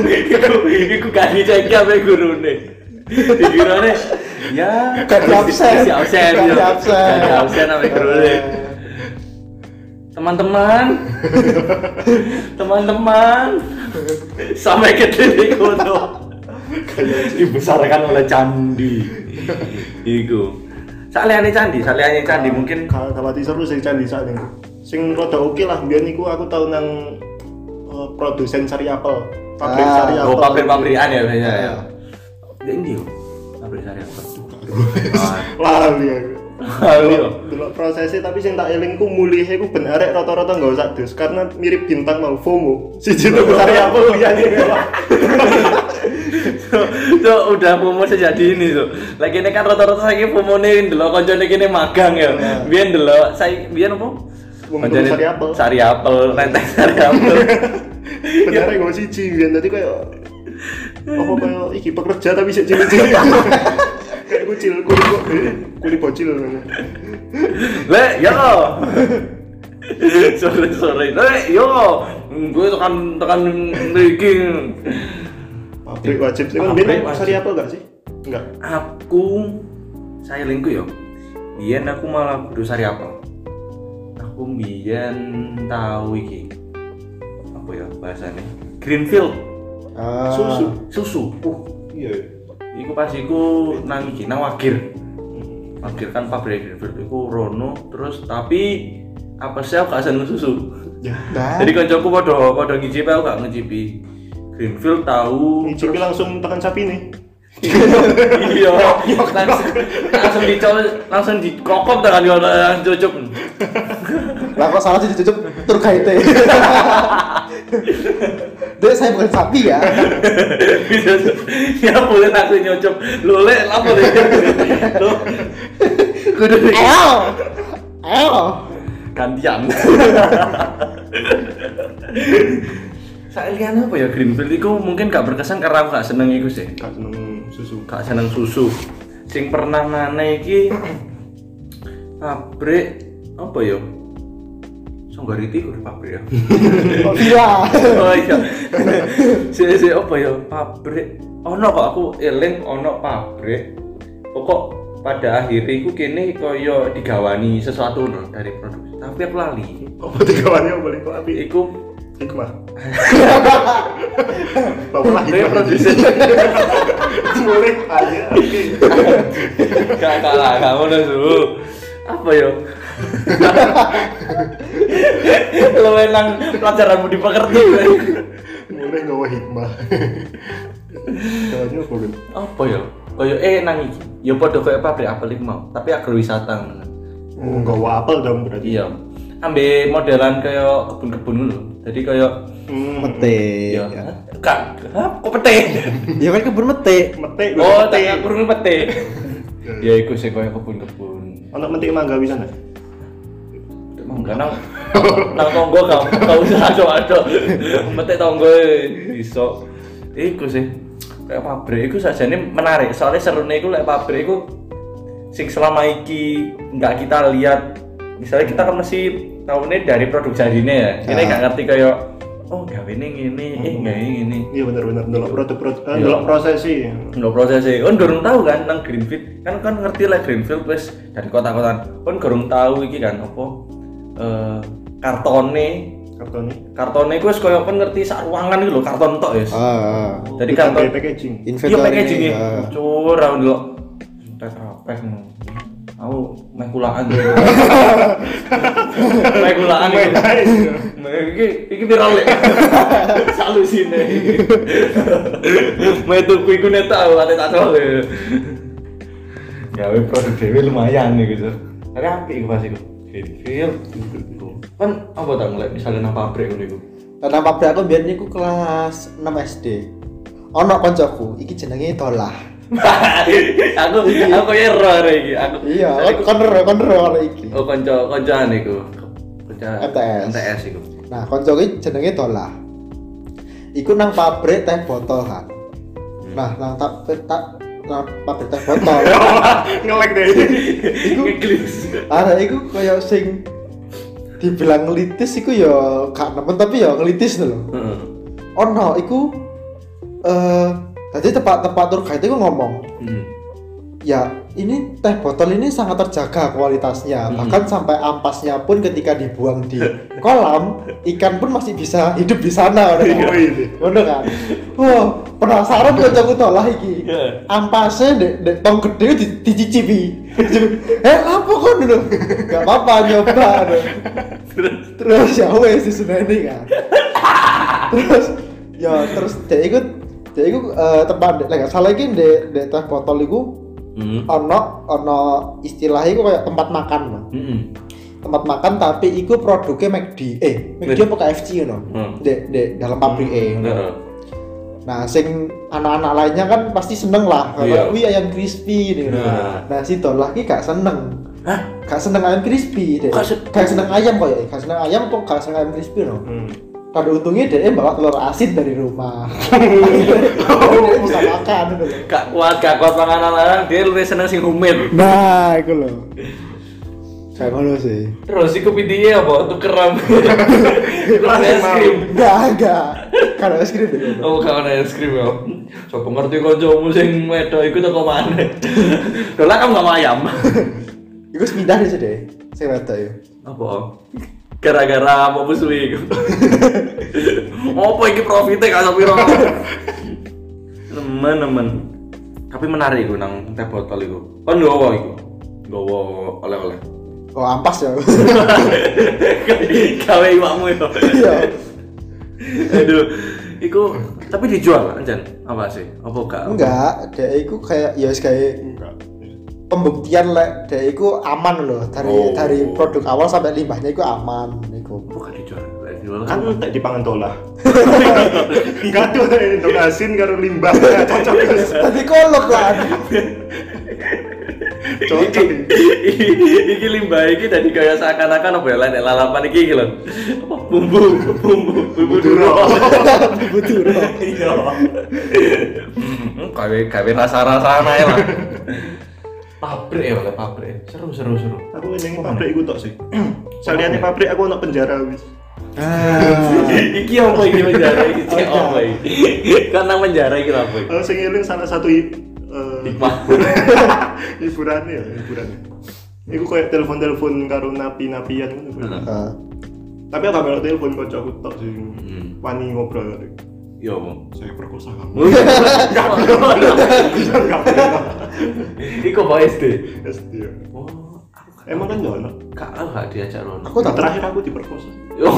iku iku gak dicek apa gurune. Dikirane ya Gak absen. absen Gak di yo. absen. Gak absen apa gurune. Teman-teman. Teman-teman. Sampai ke titik itu dibesarkan oleh candi. Iku saliane candi saliane candi mungkin Ka- kawati seru sing candi sak ning. Sing rada oke lah biyen iku aku tau nang eh, produsen sari apel. Pabrik Ah, sari apel. oh pabrik-pabrikan ya biasanya ya Iya. di ini yo pabrik sari apa Lali aku. Lali yo. Delok prosesnya tapi sing tak eling ku mulih iku ben arek rata-rata enggak usah dus karena mirip bintang mau FOMO. Siji tuku sari apel liyane mewah. Tuh udah FOMO sejadi ini tuh. Lagi ini kan rata-rata saya FOMO nih dulu koncone kini magang ya. Biar dulu saya biar apa? Koncone sari apel. Sari apel, renteng sari apel. Ben arek nggo siji biyen dadi koyo apa koyo iki pekerja tapi sik cilik-cilik. Kayak kucil, kuli kuli bocil ngono. Le, yo. sorry sorry. Le, yo. Gue tekan tekan mriki. Pabrik wajib sih kan wajib. sari apel gak sih? Enggak. Aku saya lingku yo. Biyen aku malah kudu sari apel. Aku biyen tahu iki. Apa ya bahasanya? Greenfield. Ah. Susu. susu uh Iya. iku pas iku nang iki nang Wagir Wagir kan pabrik Greenfield iku rono terus tapi apa sih aku gak seneng susu Ya. Nah, jadi kancaku padha padha ngicipi aku gak ngicipi Greenfield tahu Ngicipi langsung tekan sapi nih. iya langsung langsung dicol langsung dikokop dengan yo langsung cucup lah kok salah sih dicucuk tur kaite. Dek saya bukan sapi ya. bisa ya boleh langsung nyocop lu le apa deh lu kudu Ayo. Ayo. gantian Saelian apa ya Greenfield? Itu mungkin gak berkesan karena aku gak seneng iku sih. Gak seneng susu. gak seneng susu. Sing pernah mana iki pabrik apa ya? Songgariti udah pabrik ya? Oh, Villa. oh iya. Si si apa ya? Pabrik. Ono kok aku eling ono pabrik. Pokok pada akhirnya iku kene koyo digawani sesuatu no dari produksi. Tapi aku lali. Apa digawannya boleh kok api? Hikmah. Dia hikmah. produsen Boleh aja. Oke. gak kalah kamu udah suhu apa ya lo enak pelajaran budi pekerti Boleh ngawa hikmah. Apa kan? apa ya koyo eh nang iki ya padha koyo pabrik apel mau tapi agrowisata ngono Oh, ngawa apel dong berarti. iya ambil modelan kayak kebun-kebun dulu jadi kayak Hmm. Mete. ya ya. kak hah, kok pete Ya kan kebun mete. Metik. oh metik. tak kurung pete ya iku sih kayak kebun-kebun Ono metik mangga bisa nggak? emang gak nang nang tonggo gak gak usah ada ada mete tonggo bisa iku sih kayak pabrik iku saja ini menarik soalnya serunya iku kayak pabrik iku sing selama iki nggak kita lihat misalnya kita kan masih tahunnya dari produk jadinya ya. Ini Ah. nggak ngerti kayak oh gawe ini ngene eh gawe ngene. Iya bener-bener. Delok produk-produk, eh, Iya. delok proses sih. Nggak proses sih, kan gorong tahu kan nang Greenfield. Kan kan ngerti lah Greenfield wis dari kota-kota kan gorong tahu iki kan apa eh kartone. Karton ini. kartone gue koyo kan ngerti sak ruangan iki lho karton tok ya Ah, jadi karton packaging. iya packaging ini, nih ah. curang dulu tes rapek aku meh kulaan gitu meh kulaan gitu Meh, iki iki viral ya selalu sini meh tuku iku nek tau ate tak tau gawe produk dewe lumayan nih gitu. Tapi apik iku pas iku Greenfield kan apa tak ngeliat misalnya nang pabrik ngono iku. Karena pabrik aku biar niku kelas 6 SD. Ono koncoku, iki jenenge Dolah. aku aku error iki aku Iya, kon kon kon ono iki. oh konco koncoan iku konco MTS. MTS iku Nah, koncoku iki jenenge Dolah. Iku nang pabrik teh botol kan. Nah, nang tak tak nang pabrik teh botol. Ngelek deh. ngeglis Ada iku koyo sing dibilang ngelitis iku ya gak nemen tapi ya ngelitis lho. Heeh. Ono iku eh tadi tempat-tempat tour guide itu ngomong, Hmm. ya ini teh botol ini sangat terjaga kualitasnya Hmm. bahkan sampai ampasnya pun ketika dibuang di kolam ikan pun masih bisa hidup di sana udah Oh, ini. Ngono kan wah penasaran kok aku tolak iki Iya. ampasnya dek dek tong gede di, dicicipi eh apa kok dulu gak apa-apa nyoba aduh. terus ya wes diseneni kan terus ya terus dek ikut dek ikut eh, tempat nggak salah iki dek dek teh botol iku Hmm. ono ono istilahnya iku kayak tempat makan loh. Hmm. tempat makan tapi iku produknya McD eh McD apa KFC you know Hmm. dek dek dalam pabrik eh Heeh. nah sing anak-anak lainnya kan pasti seneng lah Iya. kalau wih ayam crispy nih Nah. nah si Dolah ki gak seneng Hah? gak seneng ayam crispy deh Gak sen- gak seneng ayam kok ya gak seneng ayam kok gak seneng ayam crispy no Hmm. Pada untungnya dia bawa telur asin dari rumah dia bisa makan gitu loh. Gak kuat, gak kuat panganan larang, dia lebih seneng sing humid. nah itu loh kayak ngono sih Terus iku pidinya apa? Tukeran. Tukeran es krim. enggak enggak kalau es krim deh Oh, kawan es krim ya. Coba ngerti kancamu sing wedo iku teko mana? Dolah kamu gak mau ayam. Iku pindah di sini, saya rata ya. Apa? Gara-gara mau iku. Apa iki profite gak sepiro? Temen-temen. Tapi menarik iku nang teh botol iku. Kan nggawa iku. Nggawa oleh-oleh. Oh ampas ya. Gawe iwakmu ya. Iya. Aduh, iku tapi dijual anjan apa sih? Apa gak? Enggak, dia iku kayak ya wis kayak Enggak. Pembuktian lek dia iku aman loh dari Oh. dari produk awal sampai limbahnya iku aman iku. Apa gak dijual? Kan tak dipangan tolah. Enggak tuh untuk asin karo limbah cocok. Tadi kolok lah. Cocok. iki limbah iki tadi kayak seakan-akan apa ya lek lalapan iki iki lho. Apa bumbu bumbu bumbu duro. Bumbu duro. Iya. Hmm, Kawe kawe rasa-rasana ya lah. Pabrik ya, oleh pabrik. Seru seru seru. Aku ning pabrik iku tok sih. Saliyane pabrik aku ono penjara wis. Ah. iki apa iki penjara iki cek apa iki? Kan nang penjara iki apa iki? Oh, sing eling salah satu eh, Hikmah. hiburannya ya, hiburannya. Iku kayak telepon-telepon karo napi-napian ngono. Ah. Tapi aku melok telepon kancaku tok sing Hmm. wani ngobrol karo. Yo. Saya perkosa kamu. Iku apa SD? SD ya. Oh, Emang kan enggak ono. Kak, aku gak diajak Rono. Aku tak Terakhir aku diperkosa. Oh,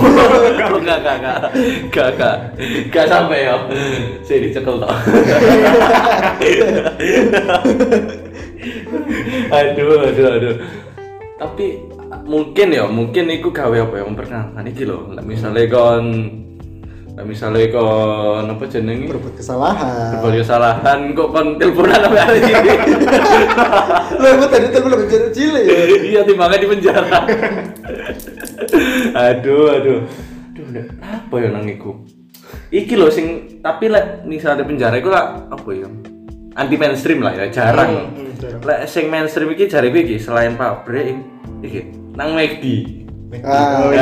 gak, gak, gak, gak, gak, gak, gak sampai ya. Saya dicekel toh. aduh, aduh, aduh. Tapi mungkin ya, mungkin iku gawe apa ya memperkenalkan iki lho. Lah misalnya kon lah misalnya kon apa jenenge? berbuat kesalahan. Berbagai kesalahan kok kon teleponan sampai hari ini. Lo emang tadi tuh belum jadi cilik ya. iya timbangan di penjara aduh aduh aduh apa ya nang iku iki lho sing tapi lek misalnya di penjara iku lah apa ya anti mainstream lah ya jarang Hmm, hmm, lek sing mainstream iki jare iki selain pabrik iki nang McD Ah, Oh, ya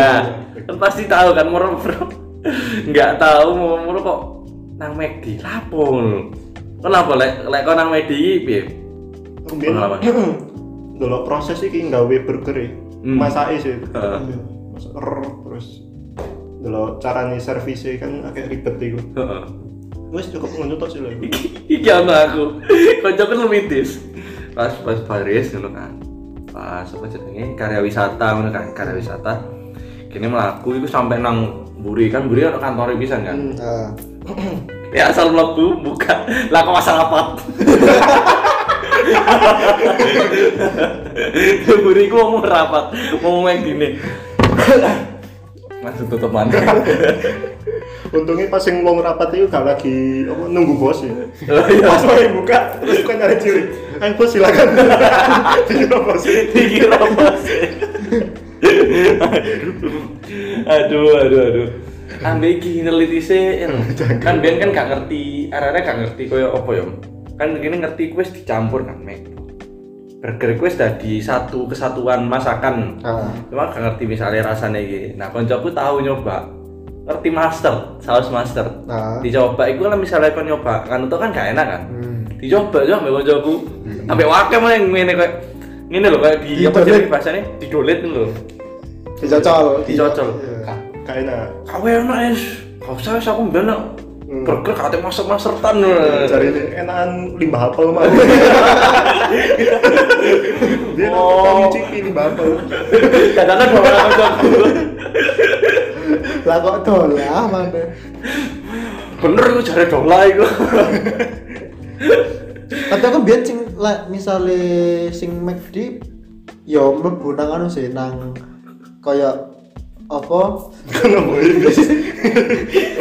iya. kan pasti tahu kan moro bro nggak tahu mau mau kok nang McD lapo. Kenapa lek lek kok nang piye? Kemudian Pengalaman. dulu proses iki gawe burger e. Hmm. Masake sih. Er, terus dulu caranya servisnya kan agak ribet iku. Heeh. Wes cukup ngono tok sih lah. iku. Iki ana aku. Kancaku lumitis. Pas pas baris ngono kan. Pas apa jenenge karya wisata ngono kan, karya wisata. Kini melaku itu sampai nang Buri kan Buri ada kantor pisan kan. Nah, Ya asal mlebu buka. Lah kok asal rapat. Buri ku mau rapat, mau main gini. Langsung tutup mana? Untungnya pas yang wong rapat itu gak lagi apa, nunggu bos ya. Oh iya. Pas mau buka terus bukan nyari ciri. Ayo bos silakan. Dikira bos. dikira bos aduh aduh aduh. Ambil iki neliti sih kan Ben kan gak ngerti arahnya gak ngerti koyo apa ya. Kan gini ngerti kuis dicampur kan mek. Burger kuis dari satu kesatuan masakan. Nah. cuma gak ngerti misalnya rasanya iki. Nah koncoku tahu nyoba. Ngerti master saus master. Nah. dicoba itu lah misalnya kau nyoba. Kan itu kan gak enak kan. Hmm. dicoba ambil koncoku. Ambil wakil mah yang ngene kayak ngene loh kayak di apa Didolet. sih bahasanya didolet itu loh Dicocol. dicocol Iya. Gak enak. kawe enak es kau saya aku nak Hmm. burger kate masak masertan Cari enakan limbah apel mah. Dia Oh. ngicipi limbah apel. kadang-kadang dua orang koncoku Lah kok dolah mana? bener itu jare dola itu Tapi aku biar sing like, misale sing McD yo mlebu nang anu sih nang kaya apa Kenapa ini?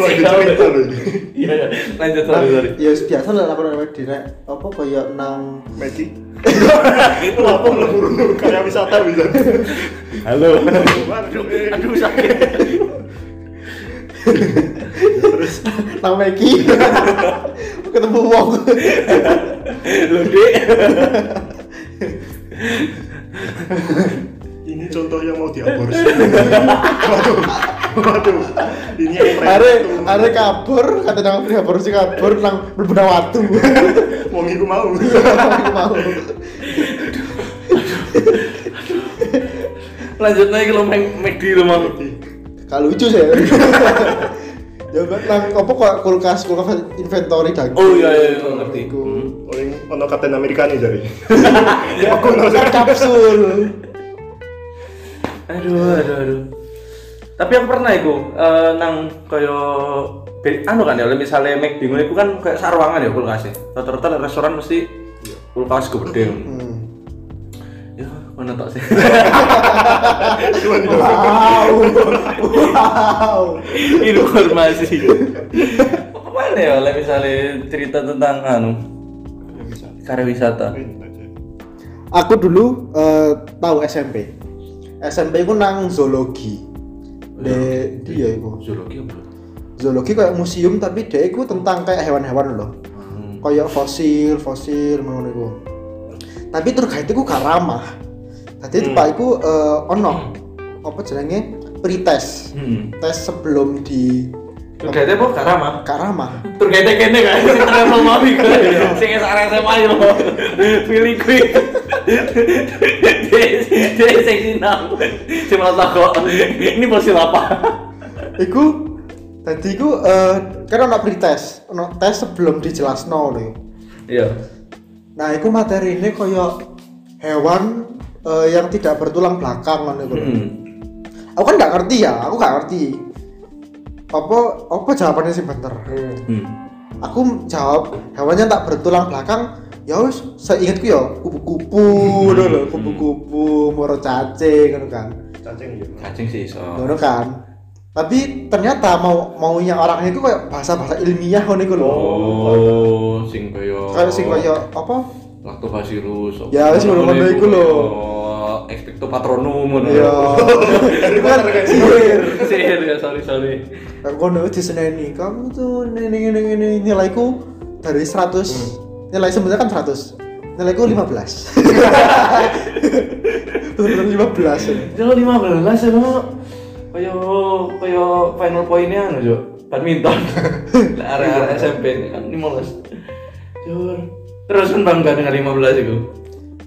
Cerita loh ini. iya iya. lanjut sorry sorry ya biasa lah aku nang McD nek apa kaya nang Meki. Itu apa melebur kayak wisata bisa. halo Aduh, aduh sakit Terus nang Meki ketemu wong dek ini contoh yang mau diaborsi. Waduh, waduh. Ini are tuh. are kabur kata nang sih kabur nang nang watu Wong iku mau. Mau lanjut lagi lo main McD lo mang Gak lucu sih ya kan nang apa kok kulkas kulkas inventory daging oh iya iya iya, ngerti. Iku. Hmm. Oh, yang ono Kapten Amerika nih jadi. ya aku kan kapsul aduh aduh aduh. Tapi aku pernah iku eh, nang koyo anu kan ya misalnya McD ngono iku kan kayak sarwangan ya kulkasnya. Rata-rata restoran mesti kulkas gede ya mana tok sih. Itu. wow. Wow informasi. Apa mana ya oleh misalnya cerita tentang anu karya wisata? Aku dulu eh, tahu SMP SMP ku nang zoologi. De dia iku. Zoologi apa? Zoologi kayak museum tapi dia iku tentang kayak hewan-hewan loh Hmm. kayak fosil fosil ngono iku. Tapi guide iku gak ramah tadi Hmm. pak iku eh, ono apa jenenge pretest hmm tes sebelum di Terkait apa gak ramah? gak ramah Terkait kene kan sing travel mau iku. Sing arek SMA yo. Pilih kuwi. Dia sing sinau. Sing malah takok. Ini fosil apa? iku tadi iku eh, kan ono pretest ono tes sebelum dijelasno lho Iya. nah iku materi ini kaya hewan eh, yang tidak bertulang belakang ngono iku lho. Hmm. aku kan nggak ngerti ya aku nggak ngerti apa apa jawabannya sih bener Hmm. aku jawab hewannya tak bertulang belakang ya wis seingatku ya kupu-kupu ngono lho kupu-kupu moro cacing ngono kan Cacing ya. Cacing sih iso. ngono kan tapi ternyata mau maunya orangnya itu kayak bahasa-bahasa ilmiah ngono iku lho Oh, sing koyo kayak sing kayak apa Lactobacillus. Ya, wis ngono-ngono iku lho. Oh, Expecto patronum ngono. ya itu kan sihir. Sihir. Ya, sorry sorry. Aku kono diseneni, kamu tuh ini ini ini nilaiku dari 100 nilai sebenarnya kan 100 nilaiku 15 bener-bener 15 Jangan 15 ya, Pak. kaya kaya final pointnya anu jo badminton. Lah area SMP ini kan 15 jur terus kan bangga dengan 15 itu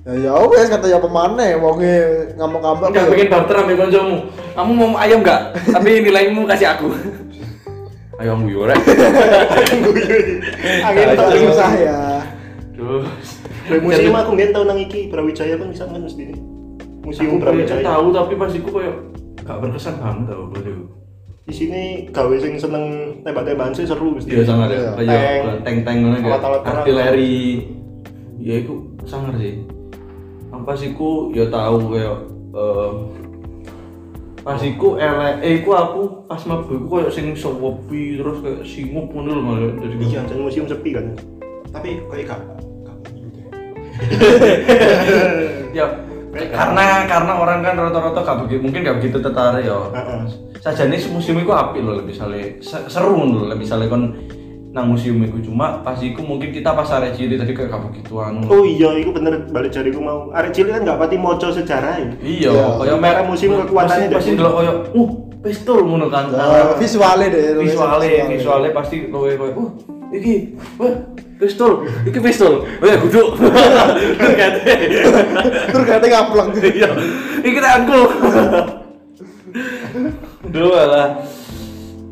Ya ya wes kata ya pemane wonge ngamuk-ngamuk. Enggak ya. bikin barter ambil koncomu. Kamu mau ayam enggak? Tapi nilaimu kasih aku. Ayam gue rek. Angin Agak tak susah ya. Terus museum aku nggak tahu nang iki Brawijaya kan bisa kan mesti ini. Museum Brawijaya. tahu tapi pas iku kayak gak berkesan banget tau bro. Di sini gawe sing seneng tembak-tembakan sih seru mesti. Iya sangat ya. Iya. Kayak tank-tank ngono kayak perang. artileri. Ya iku sangat sih. Aku pas iku ya tahu kayak eh, pas iku elek eh iku aku pas mlebu iku kayak sing sewepi terus kayak singup ngono lho malah dari Iya, dan museum sepi kan. Tapi kayak gak ya karena karena orang kan rata-rata gak begitu mungkin gak begitu tertarik ya Heeh. Saja nih museum itu apik loh lebih se- seru loh lebih misalnya kon nang museum itu cuma pas iku mungkin kita pas arek cilik tadi kayak gak begitu anu Oh iya, itu bener balik jariku mau. Arek cilik kan gak pati moco sejarah ya. iya Iya. kayak Sementara museum kekuatannya pasti delok kayak uh pistol ngono kan Nah, visualnya deh. visualnya visualnya pasti loe kayak uh iki wah pistol iki pistol oh ya guduk kate Terus kata ngapleng. iya iki tanganku dua lah.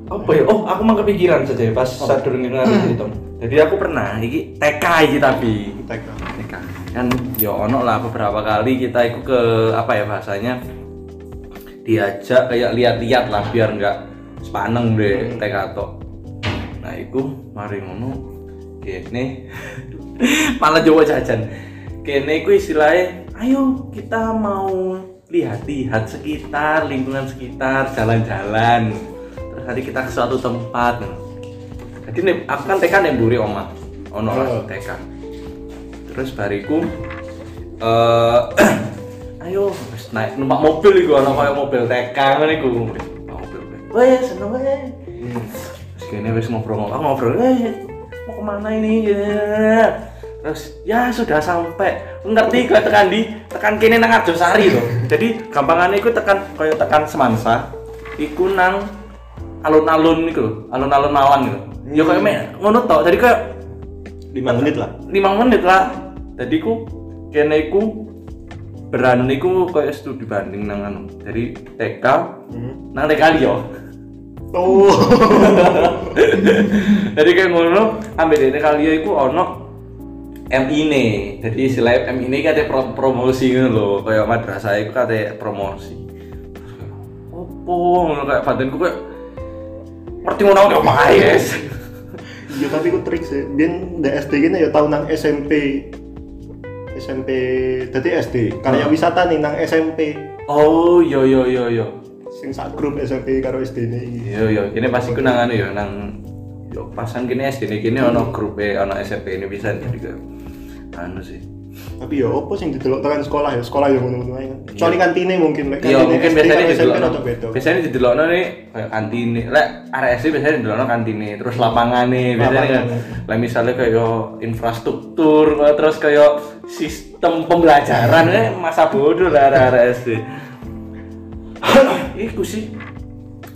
Apa ya? Oh aku mah kepikiran saja pas saat durung ngerti itu jadi aku pernah iki TK iki tapi. TK. TK. Kan ya ono lah beberapa kali kita ikut ke apa ya bahasanya diajak kayak lihat-lihat lah biar nggak sepaneng deh TK tok. Nah itu mari ngono. Kene malah Jawa jajan. Kene iku istilahnya ayo kita mau lihat-lihat sekitar lingkungan sekitar jalan-jalan. Terus nanti kita ke suatu tempat. Jadi nih aku kan TK buri oma. Ono lah Oh. TK. Terus bariku eh ayo naik numpak mobil iku ono kayak mobil TK iku. Wis, numpak mobil weh seneng weh. Terus kene wis ngobrol ngobrol ngobrol eh mau ke mana ini? Ya. Terus ya sudah sampai. Ngerti gue tekan di tekan kene nang Arjosari loh jadi gampangannya iku tekan kayak tekan Semansa iku nang alun-alun iku lho alun-alun Malang gitu ya kayak mek ngono tok jadi kayak 5 menit lah. lima menit lah. Jadi ku kene iku berani ku kayak studi banding nang anu. Dari TK nang TK liyo Oh. jadi kayak ngono ambil dari TK liyo iku ono MI nih jadi istilahnya MI ini kan ada pro- promosi gitu loh kayak madrasah itu kan ada promosi. Opo ngono kayak batinku kayak ngerti ngono udah guys Iya tapi aku trik sih. Biar di SD gini ya tahu nang SMP SMP jadi SD karya wisata nih nang SMP oh yo yo yo yo sing sak grup SMP karo SD nih Iya iya, ini pasti ku nang anu ya nang yo pasan kini SD ini kini ono grup e ono SMP ini bisa jadi ke anu sih. tapi ya opo sing didelok tekan sekolah ya sekolah yang ngono-ngono ae kecuali kantine mungkin lek Iya kantine mungkin biasanya beda Biasanya di delokno nih kantine. Lek area SD biasanya di delokno kantine, terus lapangan nih biasanya kan. Lah misalnya kayak infrastruktur, terus kayak sistem pembelajaran eh masa bodoh lah area SD. Iku sih.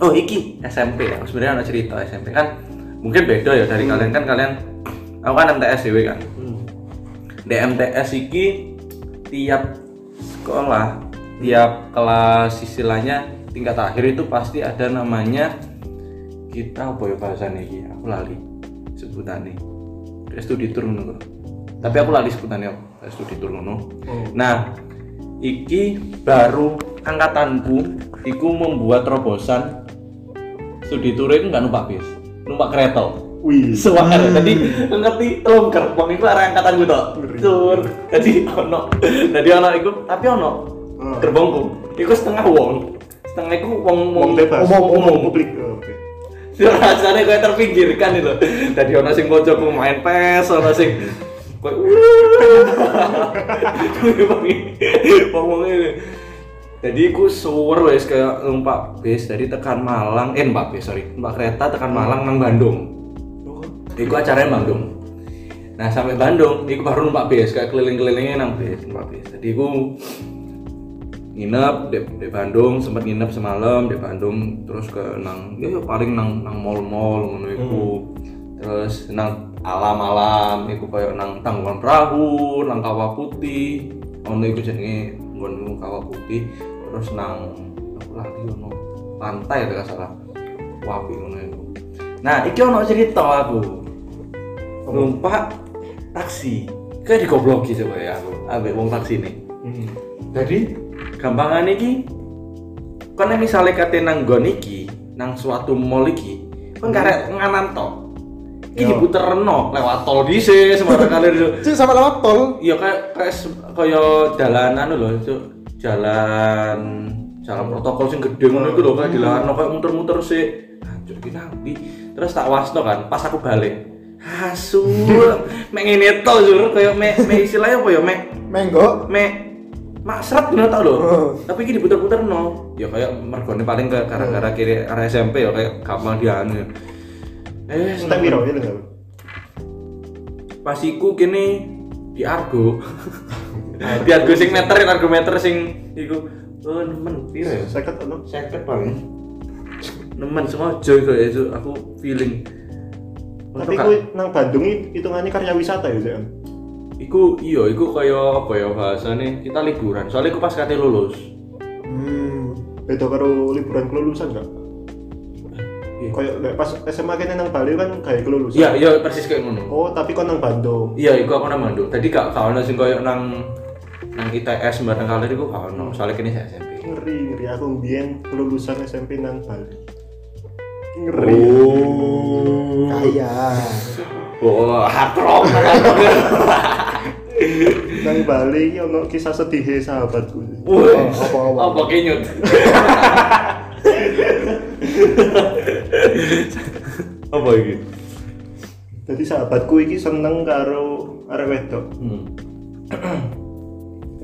Oh iki SMP ya. Sebenarnya ada cerita SMP kan mungkin beda ya dari kalian kan kalian aku kan MTS dewe kan. Hmm. di MTS iki tiap sekolah tiap kelas istilahnya tingkat akhir itu pasti ada namanya kita apa ya bahasanya iki? Aku lali sebutannya kayak studi tour ngono tapi aku lali sebutannya studi tour ngono. Oh. nah iki baru angkatanku iku membuat terobosan studi tour itu nggak numpak bis numpak kereta wih Suara tadi ngerti telung gerbong itu arah angkatan gue tok. Ngeri. Tur. Jadi ono. Jadi ono iku tapi ono Hmm. gerbongku. Iku setengah wong. Setengah iku wong wong bebas umum umum. publik Oh, oke Rasanya kayak terpinggirkan itu. Jadi ono sing pojokku main pes, ono sing kayak wong. Jadi aku suwer wes kayak numpak bis dari tekan Malang, eh numpak bis sorry, numpak kereta tekan Malang nang Bandung. Iku acaranya Bandung. Nah sampai Bandung, iku baru numpak bis kayak keliling-kelilingnya nang bis, numpak bis. Jadi iku nginep di, di Bandung sempat nginep semalam di Bandung terus ke nang ya ya paling nang nang mall-mall ngono iku. Terus nang alam-alam iku koyo nang tanggungan perahu nang kawah putih. Ono iku jenenge nggon kawah putih. Terus nang aku lagi ono? Pantai ada salah. Wapi ngono iku. Nah iki ono cerita aku numpak taksi. Kayak digobloki coba ya aku. Ambek wong taksi nih Hmm. jadi gampangan iki kan misalnya kate nang nggon iki nang suatu mall iki kan karek nganan tok. Iki Yo. diputerno lewat tol dhisik sembarang kali itu sama lewat tol. iya kayak kayak kaya jalan anu lho itu jalan jalan protokol sing gede ngono iku lho kayak dilarno kayak muter-muter sih anjir iki nanti terus tak wasno kan pas aku balik hasu mek ngene to jur kayak mek mek istilahnya apa ya mek Menggo. mek maksrat ngono tau lho. Oh. Tapi iki diputer-puter no. Ya kayak mergone paling ke gara-gara kiri arah SMP ya kayak gampang dianu. Eh, Entek piro ya lho. pas iku kene di Argo. di Argo sing meter, Argo meter sing iku oh nemen piro ya? Seket ono. Seket paling. Nemen semua joy kayak itu aku feeling. Tapi kuwi nang Bandung iki hitungannya karya wisata ya, Jan. Iku iya, iku kaya apa ya bahasane kita liburan. Soalnya iku pas kate lulus. Hmm. Beda karo liburan kelulusan enggak? Iya. Kayak lek pas SMA kene nang Bali kan kayak kelulusan. Iya, iya persis kayak ngono. Oh, tapi kok nang Bandung. Iya, iku aku nang Bandung. Tadi gak gak ono sing koyo nang nang ITS bareng kali iku gak ono. Soalnya kini saya SMP. Ngeri, ngeri aku mbiyen kelulusan SMP nang Bali. Ngeri. Oh. Kaya. Oh, hard rock. Nang Bali iki ono kisah sedih sahabatku. Wah, apa, apa? Apa kenyut? Apa iki? Jadi sahabatku iki seneng karo arek wedok. Hmm.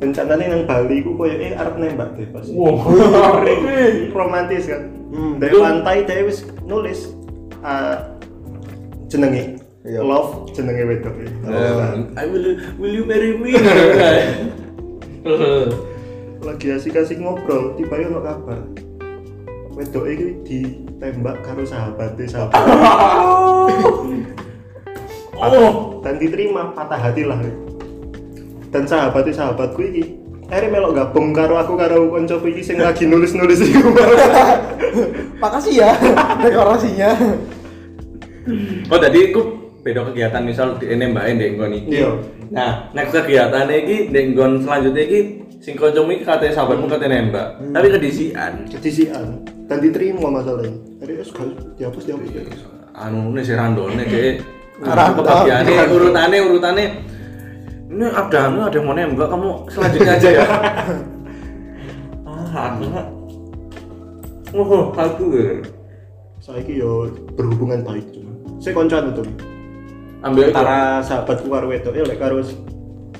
Rencananya nang Bali ku koyo eh arep nembak deh pas. Wah. romantis kan. Hmm, Dari pantai dia wis nulis ah, jenenge Iya. love jenenge wedok e. I will will you marry me? Lagi asik-asik ngobrol, tiba ono kabar. Wedok iki ditembak karo sahabatnya sahabat Oh. dan diterima patah hati lah. Dan sahabatnya sahabatku iki akhirnya melok gabung karo aku karo koncoku iki sing lagi nulis-nulis iku. Makasih ya dekorasinya. Oh, tadi aku beda kegiatan misal di nembakin di nggon iki. Iya. Nah, nek kegiatan iki di nggon selanjutnya iki sing kancamu iki katanya sahabatmu katanya nembak. Tapi kedisian. Kedisian dan diterima masalahnya. Akhirnya gak dihapus dihapus. dihapus. Anu ini si randone kayak kebagiannya urutannya urutannya ini ada anu ada yang mau nembak kamu selanjutnya aja ya. ah, aku. Oh, aku ya. Saiki yo berhubungan baik cuma. Saya koncoan itu. ambil. Antara sahabatku karo wedok, ya lek karo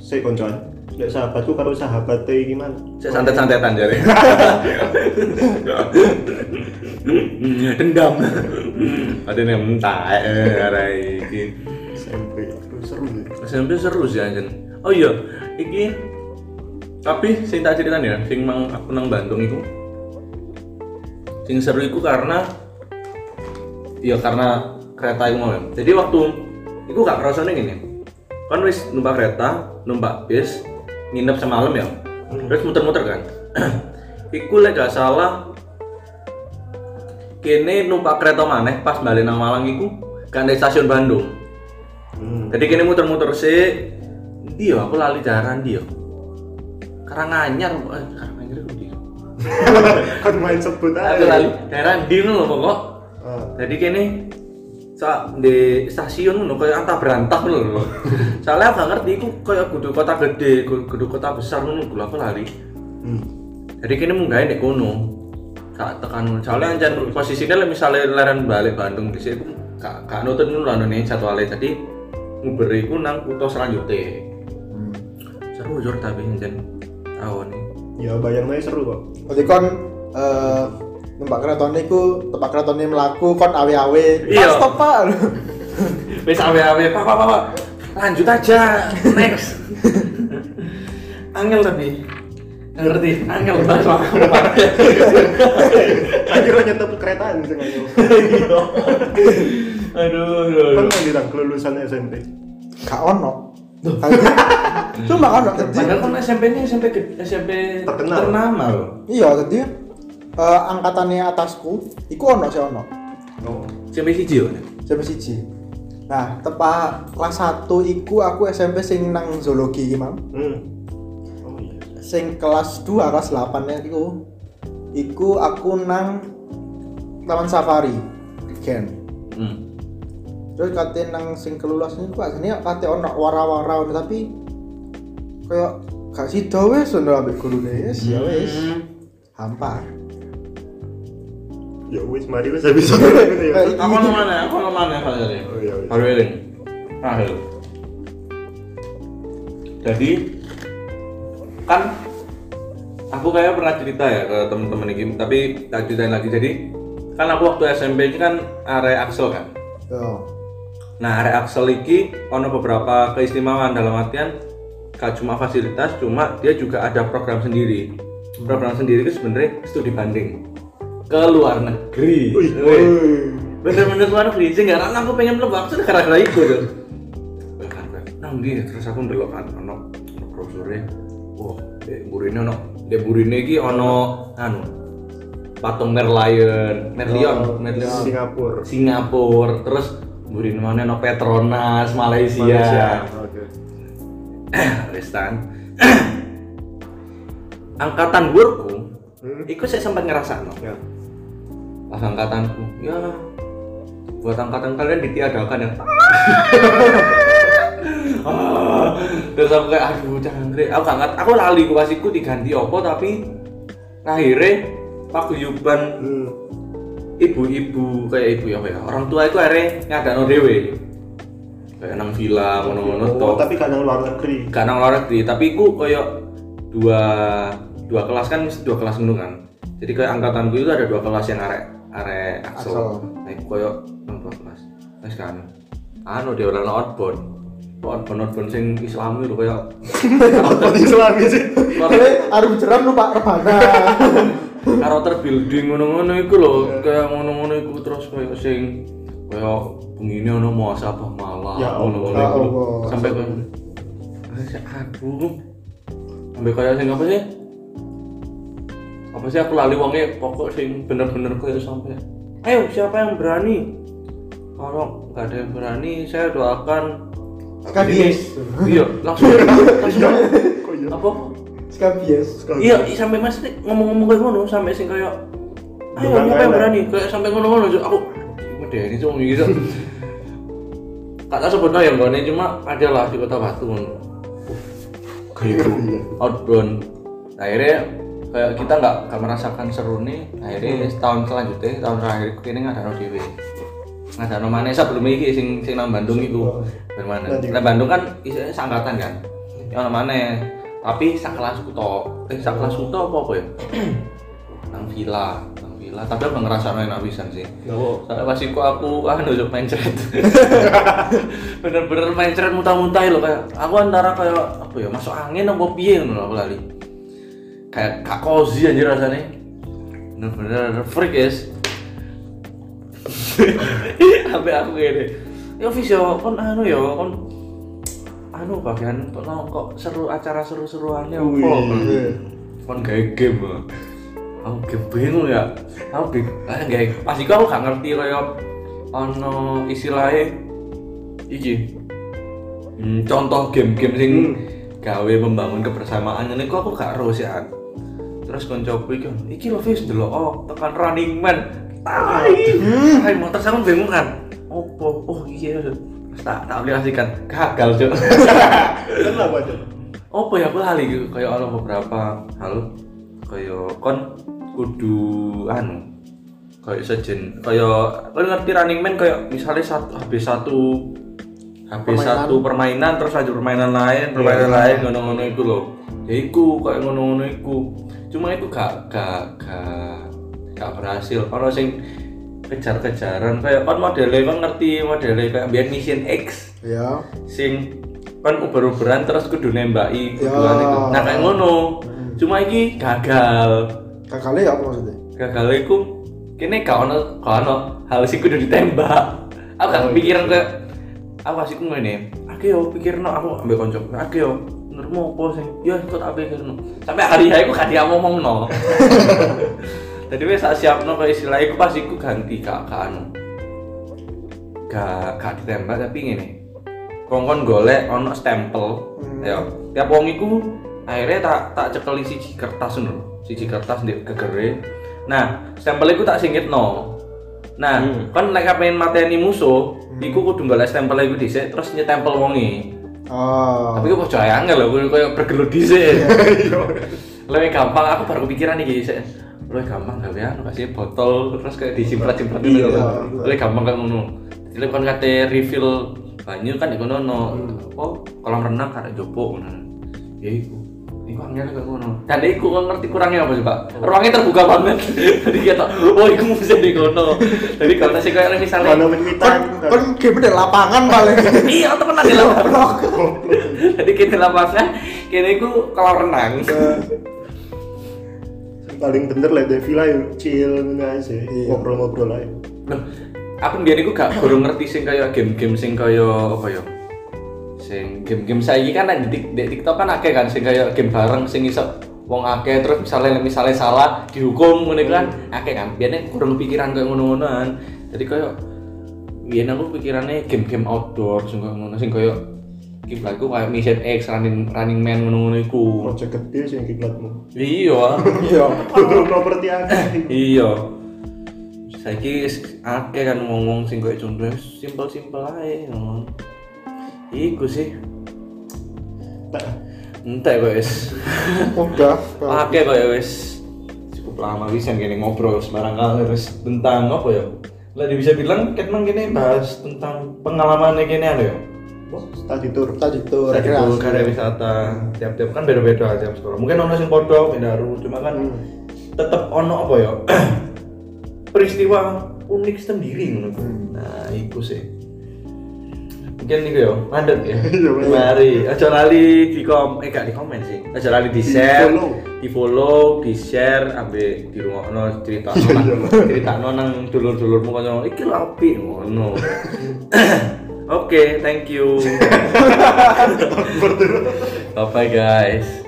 saya koncoan. Lek sahabatku karo sahabat gimana? Saya santet-santetan jadi. Dendam. Ada yang mentah, eh, iki. SMP seru deh. SMP seru sih anjen. Oh iya, iki tapi sing tak ceritain ya, sing mang aku nang Bandung iku. Sing seru iku karena ya karena kereta iku mau. Jadi waktu iku gak kerasa nih gini. Kan wis numpak kereta, numpak bis, nginep semalam ya. Terus muter-muter kan. iku lek gak salah kene numpak kereta maneh pas balik nang Malang iku kan dari stasiun Bandung. Hmm. Jadi kini muter-muter sih, dia aku lali daerah dia. Karanganyar, eh, Karanganyar itu dia. Kan main sebut Aku lali aja. daerah dia loh pokok. Ah, Jadi kini saat di stasiun ngono kayak antah berantah ngono lho. Soalnya aku gak ngerti iku kayak kudu kota gede, kudu kota besar ngono lho aku lali. hmm. Jadi kini munggah di kono. Kak tekan soalnya anjan posisinya lah misalnya leren balik Bandung di situ kak kak nutut ngono lho nih jadwalnya jadi nguberi ku nang kutha selanjutnya. Seru jor tapi anjen tahu nih Ya bayang aja seru kok. Berarti kon eh numpak kereta niku tempat kereta ini melaku kon awe-awe. Iya. Stop pak. wes awe awe pak pak pak lanjut aja next angel tapi Nggak ngerti angel banget sama Akhirnya nyetep keretaan sing ayo. aduh aduh. Pernah dirang kelulusan SMP. Gak ono. Cuma ono tadi. padahal kan SMP ini SMP SMP Terkenal. ternama loh Iya tadi eh, angkatannya atasku, iku ono sih ono. Oh. SMP siji yo Sampai siji. Nah, tepat kelas 1 iku aku SMP sing nang zoologi iki, Mang. Hmm. Oh iya. Sing kelas 2, kelas 8 ya iku. Iku aku nang Taman Safari. Gen. hmm. Terus kate nang sing kelulusan iku asline kate ono wara-wara tapi kayak gak sida wis ono ambek gurune wis ya wis. Hmm. Hampa. Ya wis mari wis habis gitu ya. Aku mau mana aku mau mana kalau jadi Oh iya. wis. Baru eling. Terakhir. Jadi kan aku kayak pernah cerita ya ke temen-temen ini, tapi tak ceritain lagi. Jadi kan aku waktu SMP ini kan area Axel kan. Yo. Nah area Axel ini ono beberapa keistimewaan dalam artian gak cuma fasilitas, cuma dia juga ada program sendiri. Program sendiri itu sebenarnya studi banding. Ke luar negeri. Wih. Bener-bener luar negeri. Sih nggak aku pengen mlebu aku tuh gara-gara itu tuh nang terus aku ndelok kan ono brosurnya wah dek burine ono. Dek burine iki ono anu patung Merlion. Merlion. Oh, Merlion Singapura. Singapura. Terus burine mana ono Petronas Malaysia, Malaysia. Tan angkatan burku Hmm. ikut saya sempat ngerasa no. Ya. pas angkatanku ya buat angkatan kalian ditiadakan ya Ah, terus aku kayak aduh jangan deh aku gak aku lali ku pasiku diganti opo tapi akhirnya paguyuban Hmm. Ibu-ibu kayak ibu ya ya orang tua itu akhirnya ngadano dewe kayak nang villa ngono-ngono Oh, toh. tapi kadang luar negeri. gak nang luar negeri tapi ku koyo dua dua kelas kan dua kelas ngono kan. Jadi kayak angkatanku itu ada dua kelas yang arek arek nah iku koyo nang dua kelas. Wis kan anu dia orang outbound. Outbound outbound sing islami lho koyo. Apa Islami sih? Arum jeram lu Pak Rebana. karakter building ngono-ngono iku lho kayak ngono-ngono iku terus koyo sing koyo begini ono muasabah malam Ya ngono-ngono Ya iku sampai koyo aduh sampai kayak sing apa sih? Apa sih aku lali wongnya pokok sing bener-bener kayak sampai ayo siapa yang berani? Kalau nggak ada yang berani saya doakan. Skabies. iya langsung langsung. Iya? apa Skabies. iya sampai mas ngomong-ngomong kayak ngono sampai sing kayak ayo siapa yang kayak berani? kayak sampai ngono-ngono aku udah ini tuh gitu kata sebutnya yang gak cuma ada lah di kota Batu ngono. Kayak gitu Iya. outbound. Akhirnya kayak kita nggak nggak merasakan seru nih. Akhirnya setahun selanjutnya tahun terakhir ini nggak ada dewe nggak ada mana sebelum ini sing sing nang Bandung itu bermana nah Bandung kan istilahnya sangkatan kan. Yang mana tapi sakelas kuto eh sakelas kuto apa apa ya nang villa nang villa tapi aku ngerasa enak pisan sih Nah, Soalnya pas iku aku ah nunjuk mencret. Bener-bener mencret muntah-muntah loh kayak aku antara kayak apa ya masuk angin apa piye ngono lho aku lali. Kayak gak cozy anjir rasanya. Bener-bener freak guys. Sampai aku gini. Ya Fis ya kon anu ya kon anu bagian kok kok seru acara seru-seruannya apa? Wih. kon gawe game aku game bingung ya. Aku bingung. Gawe pas iku aku gak ngerti kaya ono istilahnya. Iki. Hmm, contoh game-game sing Hmm. gawe membangun kebersamaan. Ini kok aku gak terus ya terus koncoku iki iki lho Fis delok oh tekan running man. Tai tai mau terus aku bingung kan opo? Oh iya tak tak aplikasikan. Gagal cok Kenapa aja? apa ya aku lali gitu kayak ada beberapa hal kayak kon kudu anu kayak sejen kayak kon ngerti running man kayak misalnya satu habis satu habis Permainan. satu permainan terus lanjut permainan lain permainan Iya. lain ngono-ngono itu loh. Ya iku kayak ngono-ngono iku. Cuma itu gak gak gak gak berhasil. Kalau sing kejar-kejaran. Kayak kon modelnya kon ngerti modelnya kayak biar mission X. Ya. sing kan uber-uberan terus kudu nembaki Ya. itu. Nah kayak ngono. cuma iki gagal. Gagalnya apa maksudnya? gagal iku kene gak ono gak ono hal sing kudu ditembak. Aku gak kepikiran kayak aku asik ngene aku yo pikirno aku ambek konco. Aku yo menurutmu apa sing? Ya kok tak pikirno? Sampai hari hari aku gak dia ngomongno jadi wis tak siapno kayak istilah iku pas iku ganti gak gak anu. Gak gak ditembak tapi ngene. Kongkon golek ono stempel Hmm. ya. Tiap wong iku akhirnya tak tak cekeli siji kertas ngono siji kertas ndek gegere. Nah stempel iku tak singkitno. Nah Hmm. kan nek pengen mateni musuh iku kudu golek stempel iku dhisik terus nyetempel wonge. Oh. tapi kok percaya angel lho koyo- bergelut dhisik. Iya. lebih gampang aku baru kepikiran nih guys lebih gampang gak ya kasih botol terus kayak disimpat-simpat Iya. gitu lebih gampang kayak ngono. Jadi kan kate refill banyu kan di kono no oh kolam renang ada jopo ngono. Ya iku. Iku angel kayak ngono. Dan iku kan ngerti kurangnya apa coba ruangnya terbuka banget. Jadi kita oh iku mesti di kono. Jadi kalau sih kayak misalnya Kan kan game di lapangan paling. iya temenan di lapangan. Jadi kita lapangan kini iku kolam renang paling bener lah Devi lah yuk chill aja Iya. ngobrol-ngobrol aja Loh, aku biar iku gak kurang ngerti sing kaya game-game sing kaya apa ya? Sing game-game saiki kan di, Tik- di TikTok kan akeh kan sing kaya game bareng sing iso wong akeh terus misalnya misalnya salah dihukum ngono iku kan akeh kan. Biasanya kurang pikiran kaya ngono-ngonoan. Jadi kaya biyen aku pikirannya game-game outdoor sing kaya ngono sing kaya kiblatku kayak Mission X, Running Running Man ngono-ngono iku. project gede sih yang kiblatmu Iya. Iya. Kudu properti akeh iya saiki akeh kan ngomong sing koyo contoh simpel-simpel ae ngono iku sih Tak. entek kok wis Udah. akeh kok wis cukup lama bisa gini ngobrol sembarang kali terus tentang apa ya lah bisa bilang kan emang gini bahas tentang pengalaman gini ada ya Study tour. Tuh Tadi tuh rekreasi. karya wisata. Tiap-tiap kan beda-beda tiap sekolah mungkin ono sing podo beda cuma kan Hmm. tetep ono apa ya? Peristiwa unik sendiri ngono. Hmm. nah itu sih. Mungkin nih ya mandek ya. Iya, mari. Aja lali di kom eh gak di komen sih. Aja lali di share follow. di follow di share ambil di rumah no cerita Iya, cerita nang dulur dulurmu kan iki lho apik ngono oke thank you. Bye bye guys